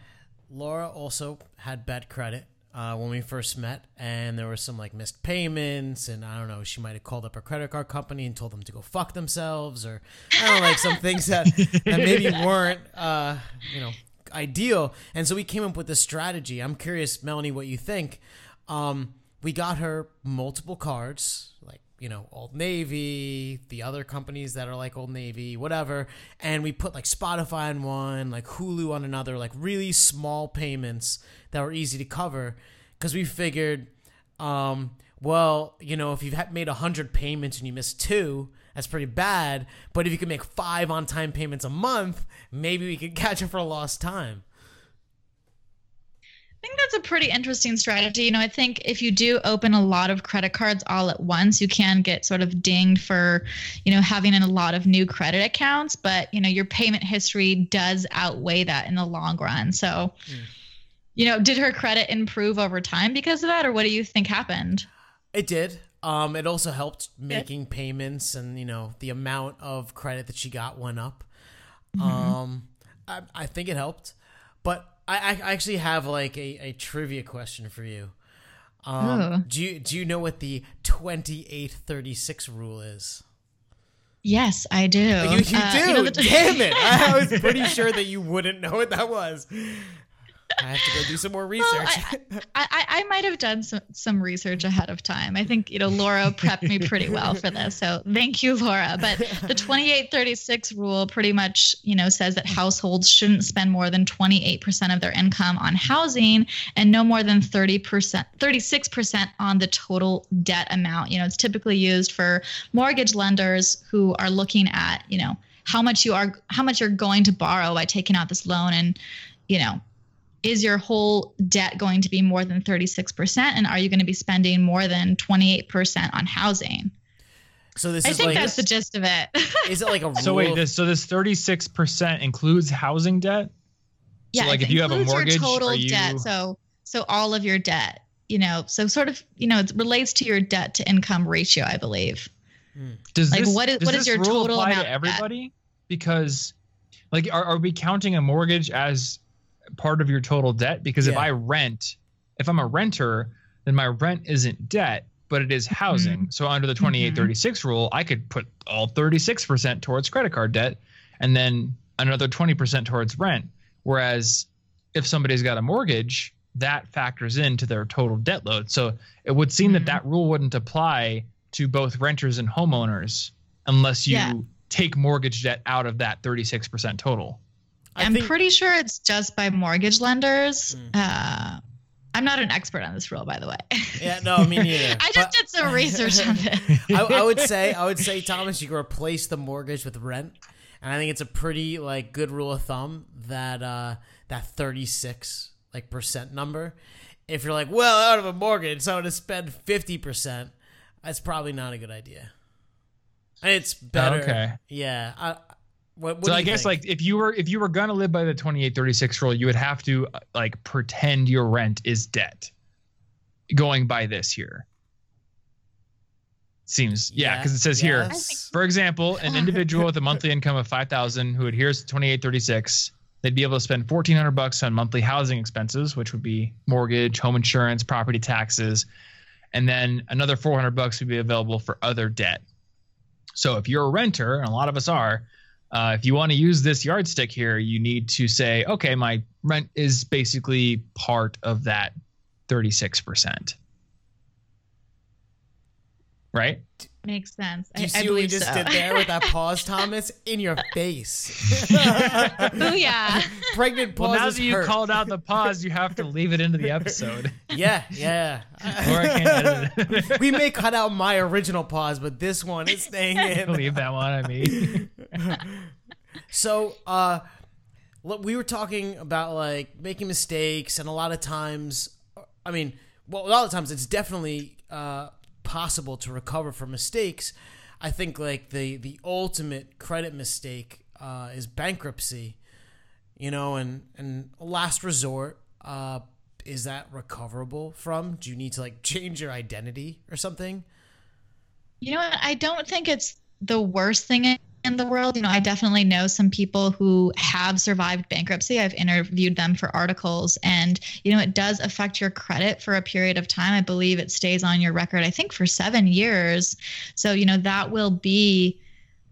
Laura also had bad credit uh, when we first met, and there were some like missed payments, and I don't know, she might have called up her credit card company and told them to go fuck themselves, or I don't know, like some things that that maybe weren't uh, you know ideal. And so we came up with this strategy. I'm curious, Melanie, what you think. Um, we got her multiple cards, like you know, Old Navy, the other companies that are like Old Navy, whatever, and we put like Spotify on one, like Hulu on another, like really small payments that were easy to cover, because we figured, um, well, you know, if you've made hundred payments and you missed two. That's pretty bad, but if you can make five on-time payments a month, maybe we could catch it for a lost time. I think that's a pretty interesting strategy. You know, I think if you do open a lot of credit cards all at once, you can get sort of dinged for, you know, having a lot of new credit accounts, but, you know, your payment history does outweigh that in the long run. So, you know, did her credit improve over time because of that, or what do you think happened? It did. Um, it also helped making payments, and you know the amount of credit that she got went up. Um, I, I think it helped, but I, I actually have like a, a trivia question for you. Um, do you do you know what the twenty eight thirty six rule is? Yes, I do. You, you Uh, do. you know, the- Damn it! I was pretty sure that you wouldn't know what that was. I have to go do some more research. Well, I, I, I might have done some, some research ahead of time. I think, you know, Laura prepped me pretty well for this. So thank you, Laura. But the 2836 rule pretty much, you know, says that households shouldn't spend more than 28% of their income on housing and no more than 30%, 36% on the total debt amount. You know, it's typically used for mortgage lenders who are looking at, you know, how much you are how much you're going to borrow by taking out this loan and you know is your whole debt going to be more than 36% and are you going to be spending more than 28% on housing So this i is think like that's the gist of it is it like a rule? So wait, this so this thirty six percent includes housing debt. yeah like if you have a mortgage, your total you- debt so so all of your debt you know so sort of you know it relates to your debt to income ratio i believe hmm. Does Like, this, what is- does what is this your rule total apply amount to of debt? everybody? Because, like, are, are we counting a mortgage as part of your total debt? Because if I rent, if I'm a renter, then my rent isn't debt, but it is housing. Mm-hmm. So under the 2836 rule, I could put all 36% towards credit card debt, and then another 20% towards rent. Whereas if somebody's got a mortgage, that factors into their total debt load. So it would seem that Mhm. that rule wouldn't apply to both renters and homeowners unless you Yeah. take mortgage debt out of that 36% total. I i'm think- pretty sure it's just by mortgage lenders Mm. uh, i'm not an expert on this rule by the way Yeah, no, me neither. i just But- did some research on it I, I would say I would say Thomas, you can replace the mortgage with rent, and I think it's a pretty like good rule of thumb that uh, that thirty six like percent number. If you're like, well, out of a mortgage, so I'm gonna spend fifty percent. That's probably not a good idea. It's better. Okay. Yeah. I, what, what so I guess think? like if you were if you were gonna live by the 2836 rule, you would have to like pretend your rent is debt. Going by this here. Seems yeah, because it says here, for example, an individual with a monthly income of 5000 who adheres to 2836, they'd be able to spend 1400 bucks on monthly housing expenses, which would be mortgage, home insurance, property taxes, and then another 400 bucks would be available for other debt. So if you're a renter, and a lot of us are, uh, if you want to use this yardstick here, you need to say, okay, my rent is basically part of that 36%. Right? makes sense Do you I, see I what we just so did there with that pause, Thomas? In your face. oh yeah. Pregnant Well, now that you hurt. called out the pause, you have to leave it into the episode. Yeah, yeah. or I can't edit it. we may cut out my original pause, but this one is staying in. leave that one on me. So, uh, we were talking about like making mistakes, and a lot of times, I mean, well, a lot of times it's definitely uh, possible to recover from mistakes. I think like the the ultimate credit mistake uh, is bankruptcy, you know, and and last resort. Uh, is that recoverable from? Do you need to like change your identity or something? You know what? I don't think it's the worst thing in- the world. You know, I definitely know some people who have survived bankruptcy. I've interviewed them for articles, and, you know, it does affect your credit for a period of time. I believe it stays on your record, I think, for seven years. So, you know, that will be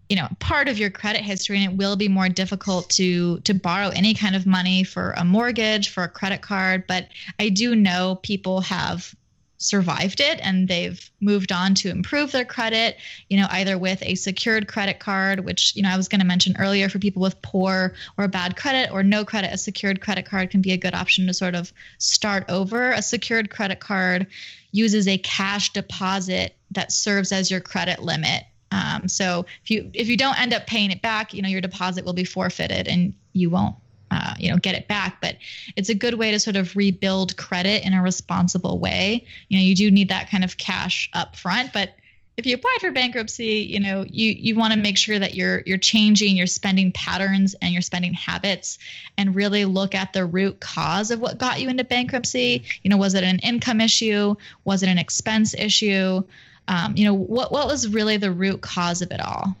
you know part of your credit history and it will be more difficult to to borrow any kind of money for a mortgage for a credit card but i do know people have survived it and they've moved on to improve their credit you know either with a secured credit card which you know i was going to mention earlier for people with poor or bad credit or no credit a secured credit card can be a good option to sort of start over. A secured credit card uses a cash deposit that serves as your credit limit. Um, so if you if you don't end up paying it back you know your deposit will be forfeited and you won't uh, you know get it back. But it's a good way to sort of rebuild credit in a responsible way. You know you do need that kind of cash up front but if you apply for bankruptcy you know you you want to make sure that you're you're changing your spending patterns and your spending habits and really look at the root cause of what got you into bankruptcy. You know was it an income issue? Was it an expense issue? Um, you know what what was really the root cause of it all?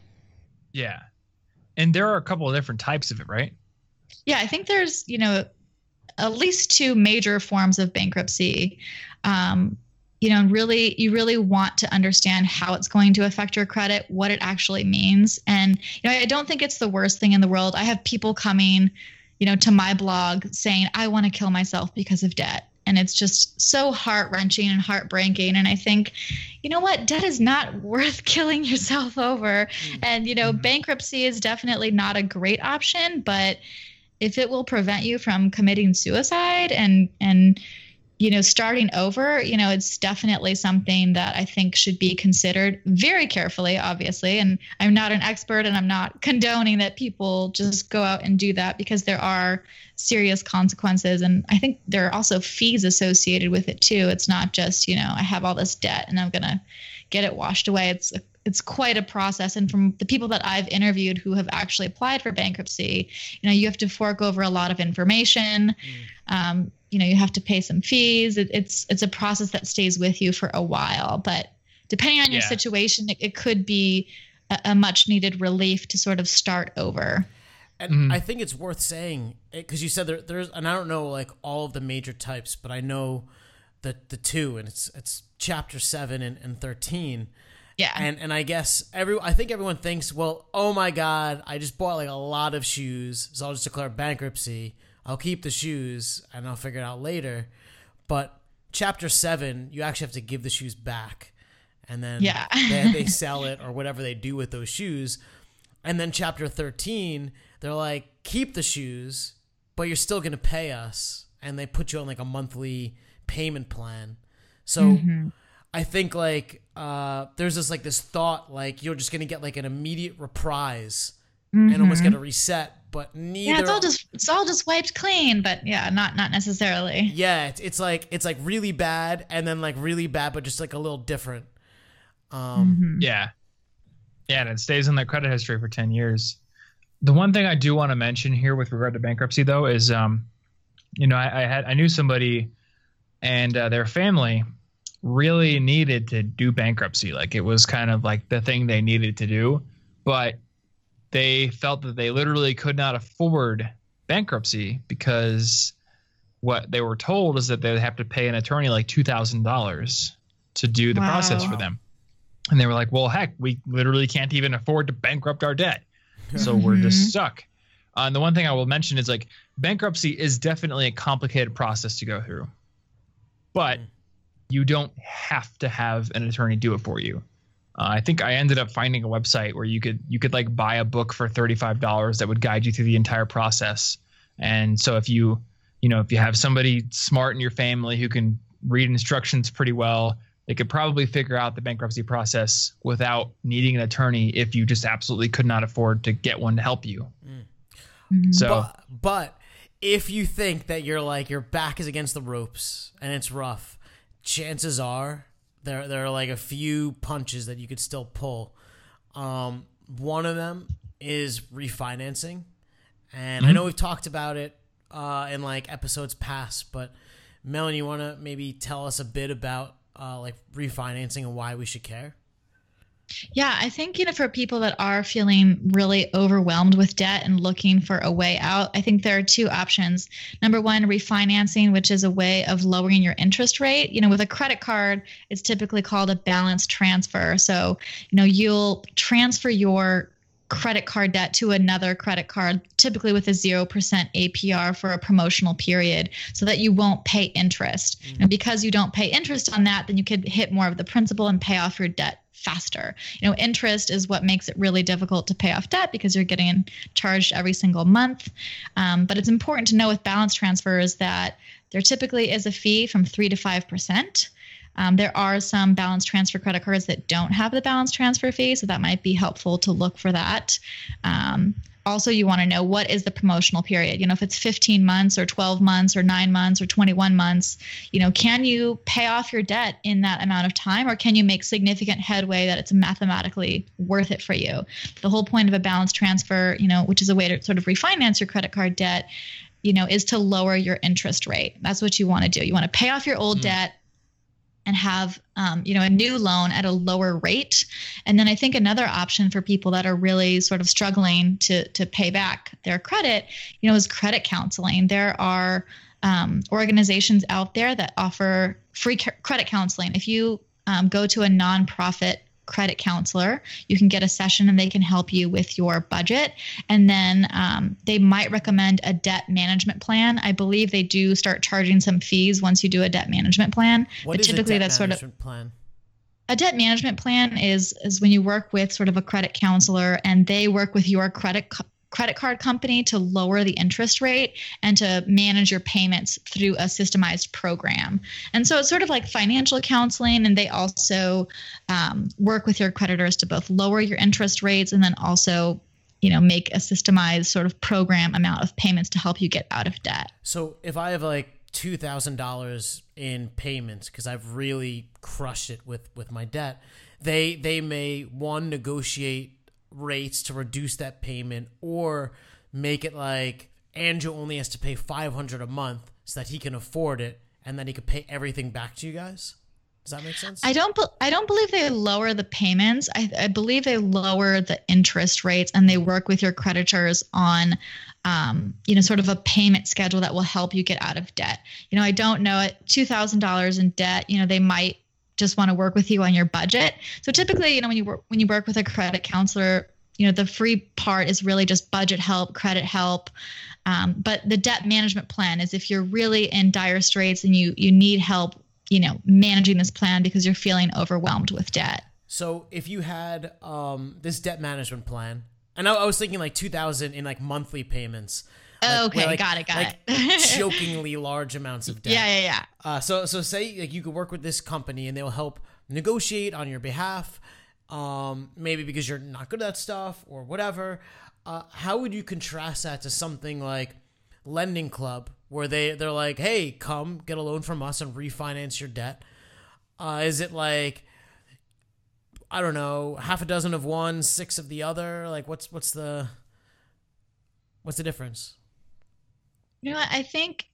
Yeah. And there are a couple of different types of it, right? Yeah i think there's you know at least two major forms of bankruptcy. Um, you know really you really want to understand how it's going to affect your credit what it actually means. And you know i don't think it's the worst thing in the world. I have people coming you know to my blog saying i want to kill myself because of debt. And it's just so heart-wrenching and heartbreaking. And i think you know what? Debt is not worth killing yourself over. And you know Mhm. bankruptcy is definitely not a great option but if it will prevent you from committing suicide and and you know, starting over, you know, it's definitely something that I think should be considered very carefully, obviously. And I'm not an expert and I'm not condoning that people just go out and do that because there are serious consequences. And I think there are also fees associated with it too. It's not just, you know, I have all this debt and I'm going to get it washed away. It's it's quite a process. And from the people that i've interviewed who have actually applied for bankruptcy you know you have to fork over a lot of information. Mm. um, you know you have to pay some fees. It, it's it's a process that stays with you for a while. But depending on your situation it, it, could be a, a, much needed relief to sort of start over. And mm-hmm. i think it's worth saying because you said there, there's and i don't know like all of the major types but i know the the two and it's it's chapter 7 and, and 13 yeah. And and I guess every I think everyone thinks, well, oh my god, I just bought like a lot of shoes, so I'll just declare bankruptcy. I'll keep the shoes and I'll figure it out later. But chapter 7, you actually have to give the shoes back. And then yeah. they, they sell it or whatever they do with those shoes. And then chapter 13, they're like, keep the shoes, but you're still going to pay us. And they put you on like a monthly payment plan. So mm-hmm. I think like uh, there's this like this thought like you're just gonna get like an immediate reprise mm-hmm. and almost get a reset, but neither. Yeah, it's all just it's all just wiped clean, but yeah, not not necessarily. Yeah, it's, it's like it's like really bad and then like really bad, but just like a little different. Um, mm-hmm. Yeah, yeah, and it stays in the credit history for ten years. The one thing I do want to mention here with regard to bankruptcy, though, is um, you know, I, I had I knew somebody and uh, their family really needed to do bankruptcy. Like it was kind of like the thing they needed to do, but they felt that they literally could not afford bankruptcy because what they were told is that they'd have to pay an attorney like $2,000 to do the wow. process for them. And they were like, well, heck, we literally can't even afford to bankrupt our debt. So we're just mm-hmm. stuck. Uh, and the one thing I will mention is like bankruptcy is definitely a complicated process to go through. But mm you don't have to have an attorney do it for you. Uh, I think I ended up finding a website where you could you could like buy a book for thirty five dollars that would guide you through the entire process. And so if you you know if you have somebody smart in your family who can read instructions pretty well, they could probably figure out the bankruptcy process without needing an attorney if you just absolutely could not afford to get one to help you. Mm. So, but, but if you think that you're like your back is against the ropes and it's rough chances are there there are like a few punches that you could still pull. Um, one of them is refinancing, and mm-hmm. I know we've talked about it uh, in like episodes past, but Melanie, you want to maybe tell us a bit about uh, like refinancing and why we should care? Yeah, I think, you know, for people that are feeling really overwhelmed with debt and looking for a way out, I think there are two options. Number one, refinancing, which is a way of lowering your interest rate. You know, with a credit card, it's typically called a balance transfer. So, you know, you'll transfer your credit card debt to another credit card, typically with a 0% APR for a promotional period, so that you won't pay interest. Mm. And because you don't pay interest on that, then you could hit more of the principal and pay off your debt faster. You know, interest is what makes it really difficult to pay off debt because you're getting charged every single month. Um, but it's important to know with balance transfers that there typically is a fee from three to five percent. Um, there are some balance transfer credit cards that don't have the balance transfer fee, so that might be helpful to look for that. Um, also you want to know what is the promotional period? You know if it's 15 months or 12 months or 9 months or 21 months you know can you pay off your debt in that amount of time or can you make significant headway that it's mathematically worth it for you? The whole point of a balance transfer you know which is a way to sort of refinance your credit card debt you know is to lower your interest rate. That's what you want to do. You want to pay off your old mm. debt and have um, you know a new loan at a lower rate. And then i think another option for people that are really sort of struggling to to pay back their credit you know is credit counseling. There are um, organizations out there that offer free credit counseling. If you um, go to a nonprofit credit counselor. You can get a session and they can help you with your budget. And then um, they might recommend a debt management plan. I believe they do start charging some fees once you do a debt management plan. What but typically that's sort of plan? A debt management plan is is when you work with sort of a credit counselor and they work with your credit credit card company to lower the interest rate and to manage your payments through a systemized program. And so it's sort of like financial counseling, and they also um, work with your creditors to both lower your interest rates and then also you know make a systemized sort of program amount of payments to help you get out of debt so if i have like $2000 in payments because i've really crushed it with with my debt they they may one negotiate rates to reduce that payment or make it like Andrew only has to pay 500 a month so that he can afford it and then he could pay everything back to you guys. Does that make sense? I don't. I don't believe they lower the payments. I, I believe they lower the interest rates, and they work with your creditors on, um, you know, sort of a payment schedule that will help you get out of debt. You know, I don't know at two thousand dollars in debt. You know, they might just want to work with you on your budget. So typically, you know, when you work when you work with a credit counselor, you know, the free part is really just budget help, credit help. Um, but the debt management plan is if you're really in dire straits and you you need help, you know, managing this plan because you're feeling overwhelmed with debt. So if you had um, this debt management plan, and I, I was thinking like two thousand in like monthly payments. Like, okay, like, got it, got like it. jokingly large amounts of debt. Yeah, yeah, yeah. Uh, so, so say like you could work with this company and they'll help negotiate on your behalf. Um, maybe because you're not good at stuff or whatever. Uh, how would you contrast that to something like Lending Club, where they they're like, "Hey, come get a loan from us and refinance your debt"? Uh, is it like I don't know, half a dozen of one, six of the other? Like, what's what's the what's the difference? You know. I think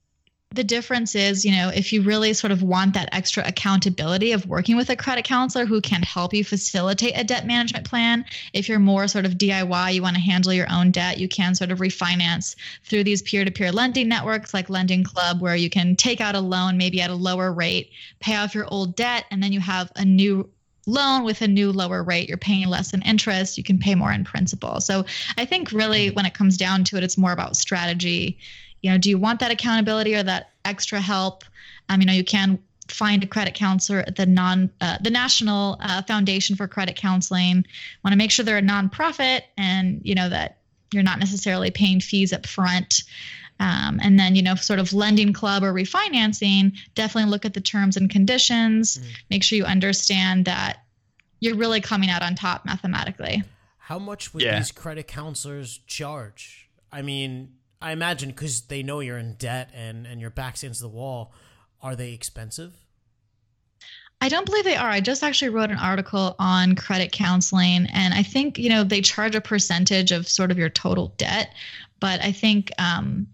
the difference is, you know, if you really sort of want that extra accountability of working with a credit counselor who can help you facilitate a debt management plan, if you're more sort of DIY, you want to handle your own debt, you can sort of refinance through these peer to peer lending networks like Lending Club, where you can take out a loan maybe at a lower rate, pay off your old debt, and then you have a new loan with a new lower rate you're paying less in interest you can pay more in principal so i think really when it comes down to it it's more about strategy you know do you want that accountability or that extra help? Um, you know you can find a credit counselor at the non uh, the national uh, foundation for credit counseling. Want to make sure they're a nonprofit and you know that you're not necessarily paying fees up front. Um, and then you know sort of lending club or refinancing definitely look at the terms and conditions. Mm-hmm. make sure you understand that you're really coming out on top mathematically. How much would yeah. these credit counselors charge? I mean I imagine because they know you're in debt and and your back's against the wall. Are they expensive? I don't believe they are. I just actually wrote an article on credit counseling, and I think you know they charge a percentage of sort of your total debt, but I think um,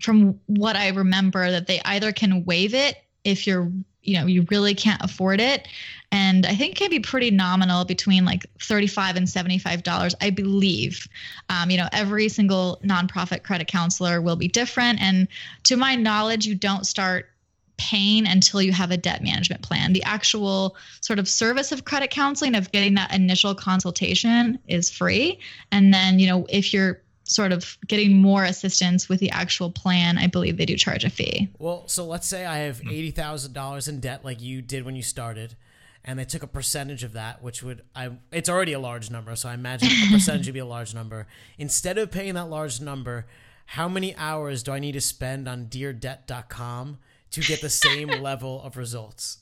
from what I remember that they either can waive it if you're you know you really can't afford it. And i think it can be pretty nominal between like 35 and 75 dollars i believe. Um, you know every single nonprofit credit counselor will be different. And to my knowledge you don't start paying until you have a debt management plan. The actual sort of service of credit counseling of getting that initial consultation is free. And then you know if you're sort of getting more assistance with the actual plan, I believe they do charge a fee. Well, so let's say I have eighty thousand dollars in debt, like you did when you started, and they took a percentage of that, which would I it's already a large number, so I imagine a percentage would be a large number. Instead of paying that large number, how many hours do I need to spend on deardebt.com to get the same level of results?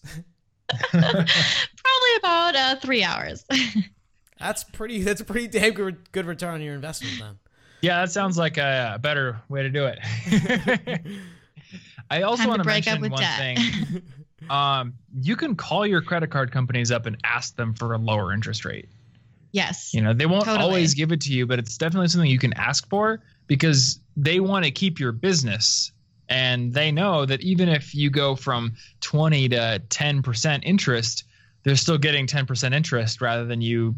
Probably about uh, three hours. that's pretty. That's a pretty damn good, good return on your investment, then. Yeah, that sounds like a better way to do it. I also want to mention one debt. thing. Um, you can call your credit card companies up and ask them for a lower interest rate. Yes. You know, they won't totally. always give it to you, but it's definitely something you can ask for because they want to keep your business and they know that even if you go from 20 to 10% interest, they're still getting 10% interest rather than you,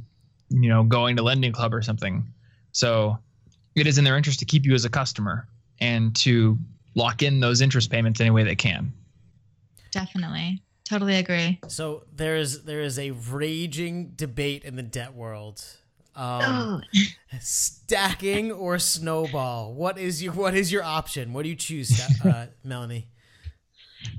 you know, going to lending club or something. So it is in their interest to keep you as a customer and to lock in those interest payments any way they can. Definitely. Totally agree. So there's there is a raging debate in the debt world. Um, oh. stacking or snowball? What is your what is your option? What do you choose, uh, Melanie?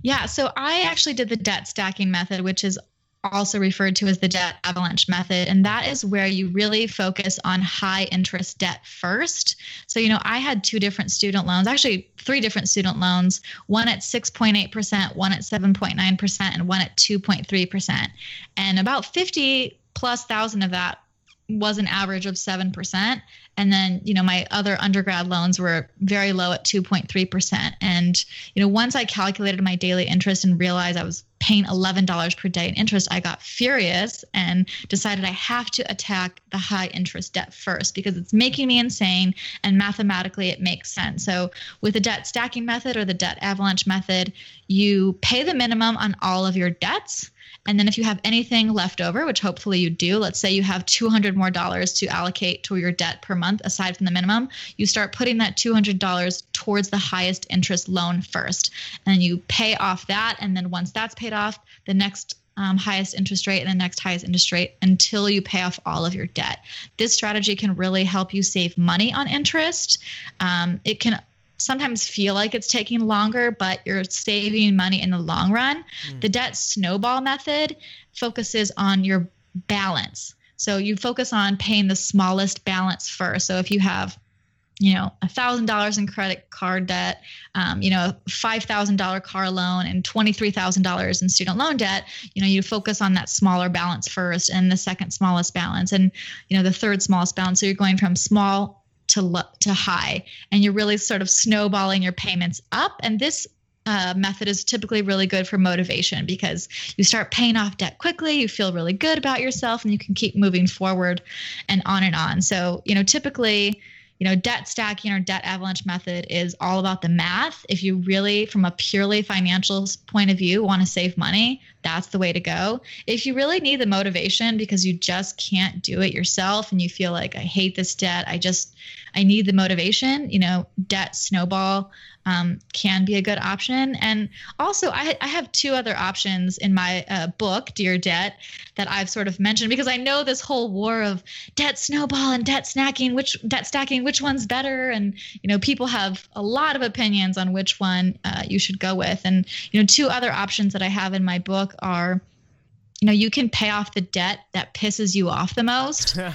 Yeah, so I actually did the debt stacking method, which is also referred to as the debt avalanche method. And that is where you really focus on high interest debt first. So, you know, I had two different student loans, actually, three different student loans one at 6.8%, one at 7.9%, and one at 2.3%. And about 50 plus thousand of that was an average of 7%. And then, you know, my other undergrad loans were very low at 2.3%. And, you know, once I calculated my daily interest and realized I was paying $11 per day in interest, I got furious and decided I have to attack the high interest debt first because it's making me insane and mathematically it makes sense. So, with the debt stacking method or the debt avalanche method, you pay the minimum on all of your debts and then if you have anything left over, which hopefully you do, let's say you have 200 more dollars to allocate to your debt per month aside from the minimum, you start putting that $200 towards the highest interest loan first. And you pay off that. And then once that's paid off, the next um, highest interest rate and the next highest interest rate until you pay off all of your debt. This strategy can really help you save money on interest. Um, it can sometimes feel like it's taking longer, but you're saving money in the long run. Mm. The debt snowball method focuses on your balance. So you focus on paying the smallest balance first. So if you have you know, a thousand dollars in credit card debt, um, you know, a five thousand dollar car loan, and twenty three thousand dollars in student loan debt. You know, you focus on that smaller balance first, and the second smallest balance, and you know, the third smallest balance. So you're going from small to lo- to high, and you're really sort of snowballing your payments up. And this uh, method is typically really good for motivation because you start paying off debt quickly, you feel really good about yourself, and you can keep moving forward, and on and on. So you know, typically you know, debt stacking or debt avalanche method is all about the math. If you really, from a purely financial point of view, want to save money, that's the way to go. If you really need the motivation because you just can't do it yourself and you feel like, I hate this debt, I just, I need the motivation, you know, debt snowball um, can be a good option. And also, I, I have two other options in my uh, book, Dear Debt, that I've sort of mentioned because I know this whole war of debt snowball and debt snacking, which debt stacking, which one's better, and you know, people have a lot of opinions on which one uh, you should go with. And you know, two other options that I have in my book are you know you can pay off the debt that pisses you off the most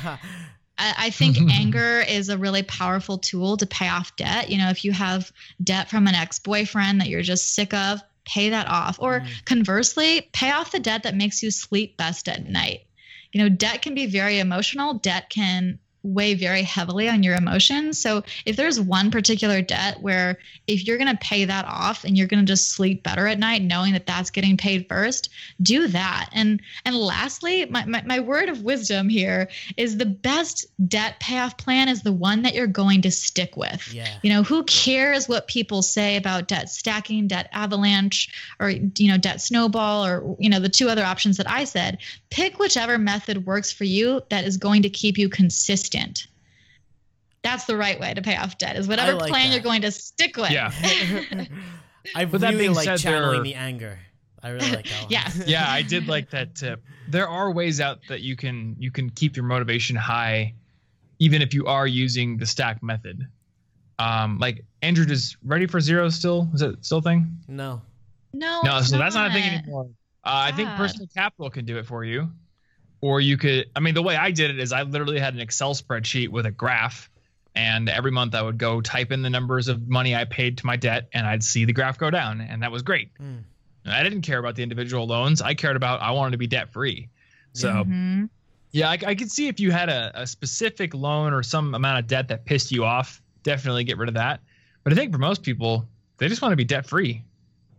I think anger is a really powerful tool to pay off debt. You know, if you have debt from an ex boyfriend that you're just sick of, pay that off. Or mm. conversely, pay off the debt that makes you sleep best at night. You know, debt can be very emotional. Debt can weigh very heavily on your emotions. So if there's one particular debt where if you're going to pay that off and you're going to just sleep better at night knowing that that's getting paid first, do that. And and lastly, my, my, my word of wisdom here is the best debt payoff plan is the one that you're going to stick with. Yeah. You know, who cares what people say about debt stacking, debt avalanche, or you know, debt snowball, or you know, the two other options that I said. Pick whichever method works for you that is going to keep you consistent instant. That's the right way to pay off debt. Is whatever like plan that. you're going to stick with. Yeah. I but really like said, channeling the anger. I really like that one. yes. Yeah, I did like that tip. There are ways out that you can you can keep your motivation high, even if you are using the stack method. Um, like Andrew, is ReadyForZero still? Is it still a thing? No. No. No, so not. that's not a thing anymore. Uh, I think personal capital can do it for you or you could i mean the way i did it is i literally had an excel spreadsheet with a graph and every month i would go type in the numbers of money i paid to my debt and i'd see the graph go down and that was great. Mm. i didn't care about the individual loans. I cared about i wanted to be debt free so mm-hmm. yeah I, I could see if you had a, a specific loan or some amount of debt that pissed you off definitely get rid of that. But i think for most people they just want to be debt free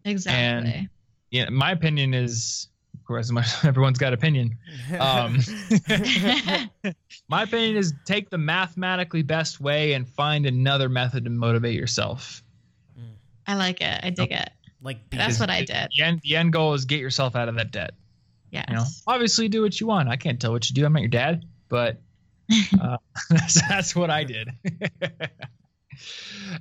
exactly. And yeah my opinion is of course, everyone's got opinion. Um, my opinion is take the mathematically best way and find another method to motivate yourself. I like it. I dig it. Like that's what I did. The end, the end goal is get yourself out of that debt. Yeah. You know, obviously do what you want. I can't tell what you do. I'm not your dad, but uh, that's, that's what I did.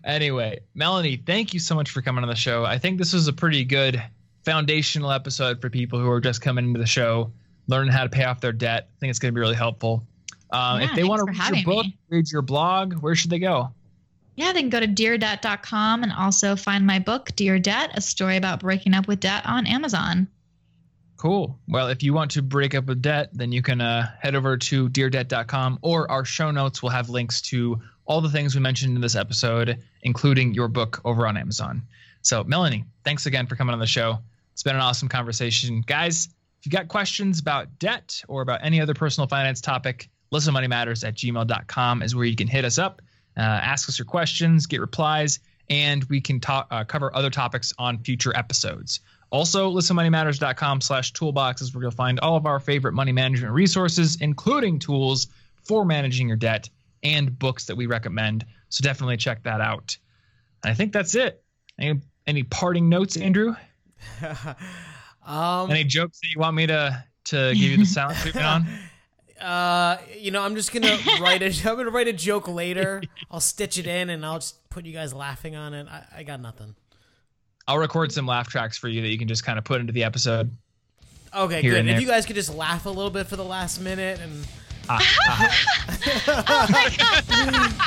anyway, Melanie, thank you so much for coming on the show. I think this was a pretty good foundational episode for people who are just coming into the show, learning how to pay off their debt. I think it's going to be really helpful. Um, yeah, if they want to read your book, me. read your blog, where should they go? Yeah, they can go to deardebt.com and also find my book, Dear Debt, a story about breaking up with debt on Amazon. Cool. Well, if you want to break up with debt, then you can uh, head over to deardebt.com or our show notes will have links to all the things we mentioned in this episode, including your book over on Amazon. So, Melanie, thanks again for coming on the show. It's been an awesome conversation. Guys, if you've got questions about debt or about any other personal finance topic, listenmoneymatters at gmail.com is where you can hit us up, uh, ask us your questions, get replies, and we can talk, uh, cover other topics on future episodes. Also, listenmoneymatters.com slash toolbox is where you'll find all of our favorite money management resources, including tools for managing your debt and books that we recommend. So definitely check that out. And I think that's it. Any, any parting notes, Andrew? um, Any jokes that you want me to to give you the silent treatment on? Uh, you know, I'm just gonna write a. I'm gonna write a joke later. I'll stitch it in, and I'll just put you guys laughing on it. I, I got nothing. I'll record some laugh tracks for you that you can just kind of put into the episode. Okay, good. and If there. you guys could just laugh a little bit for the last minute, and Ah, ah.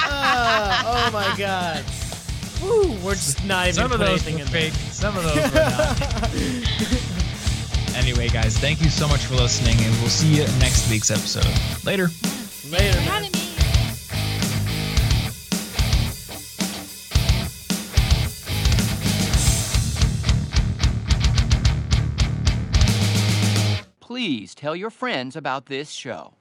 uh, oh my god, Woo, we're just not even Some of those anything were in there. fake. Some of those were not. anyway, guys, thank you so much for listening, and we'll see you in next week's episode. Later. Later, man. Please tell your friends about this show.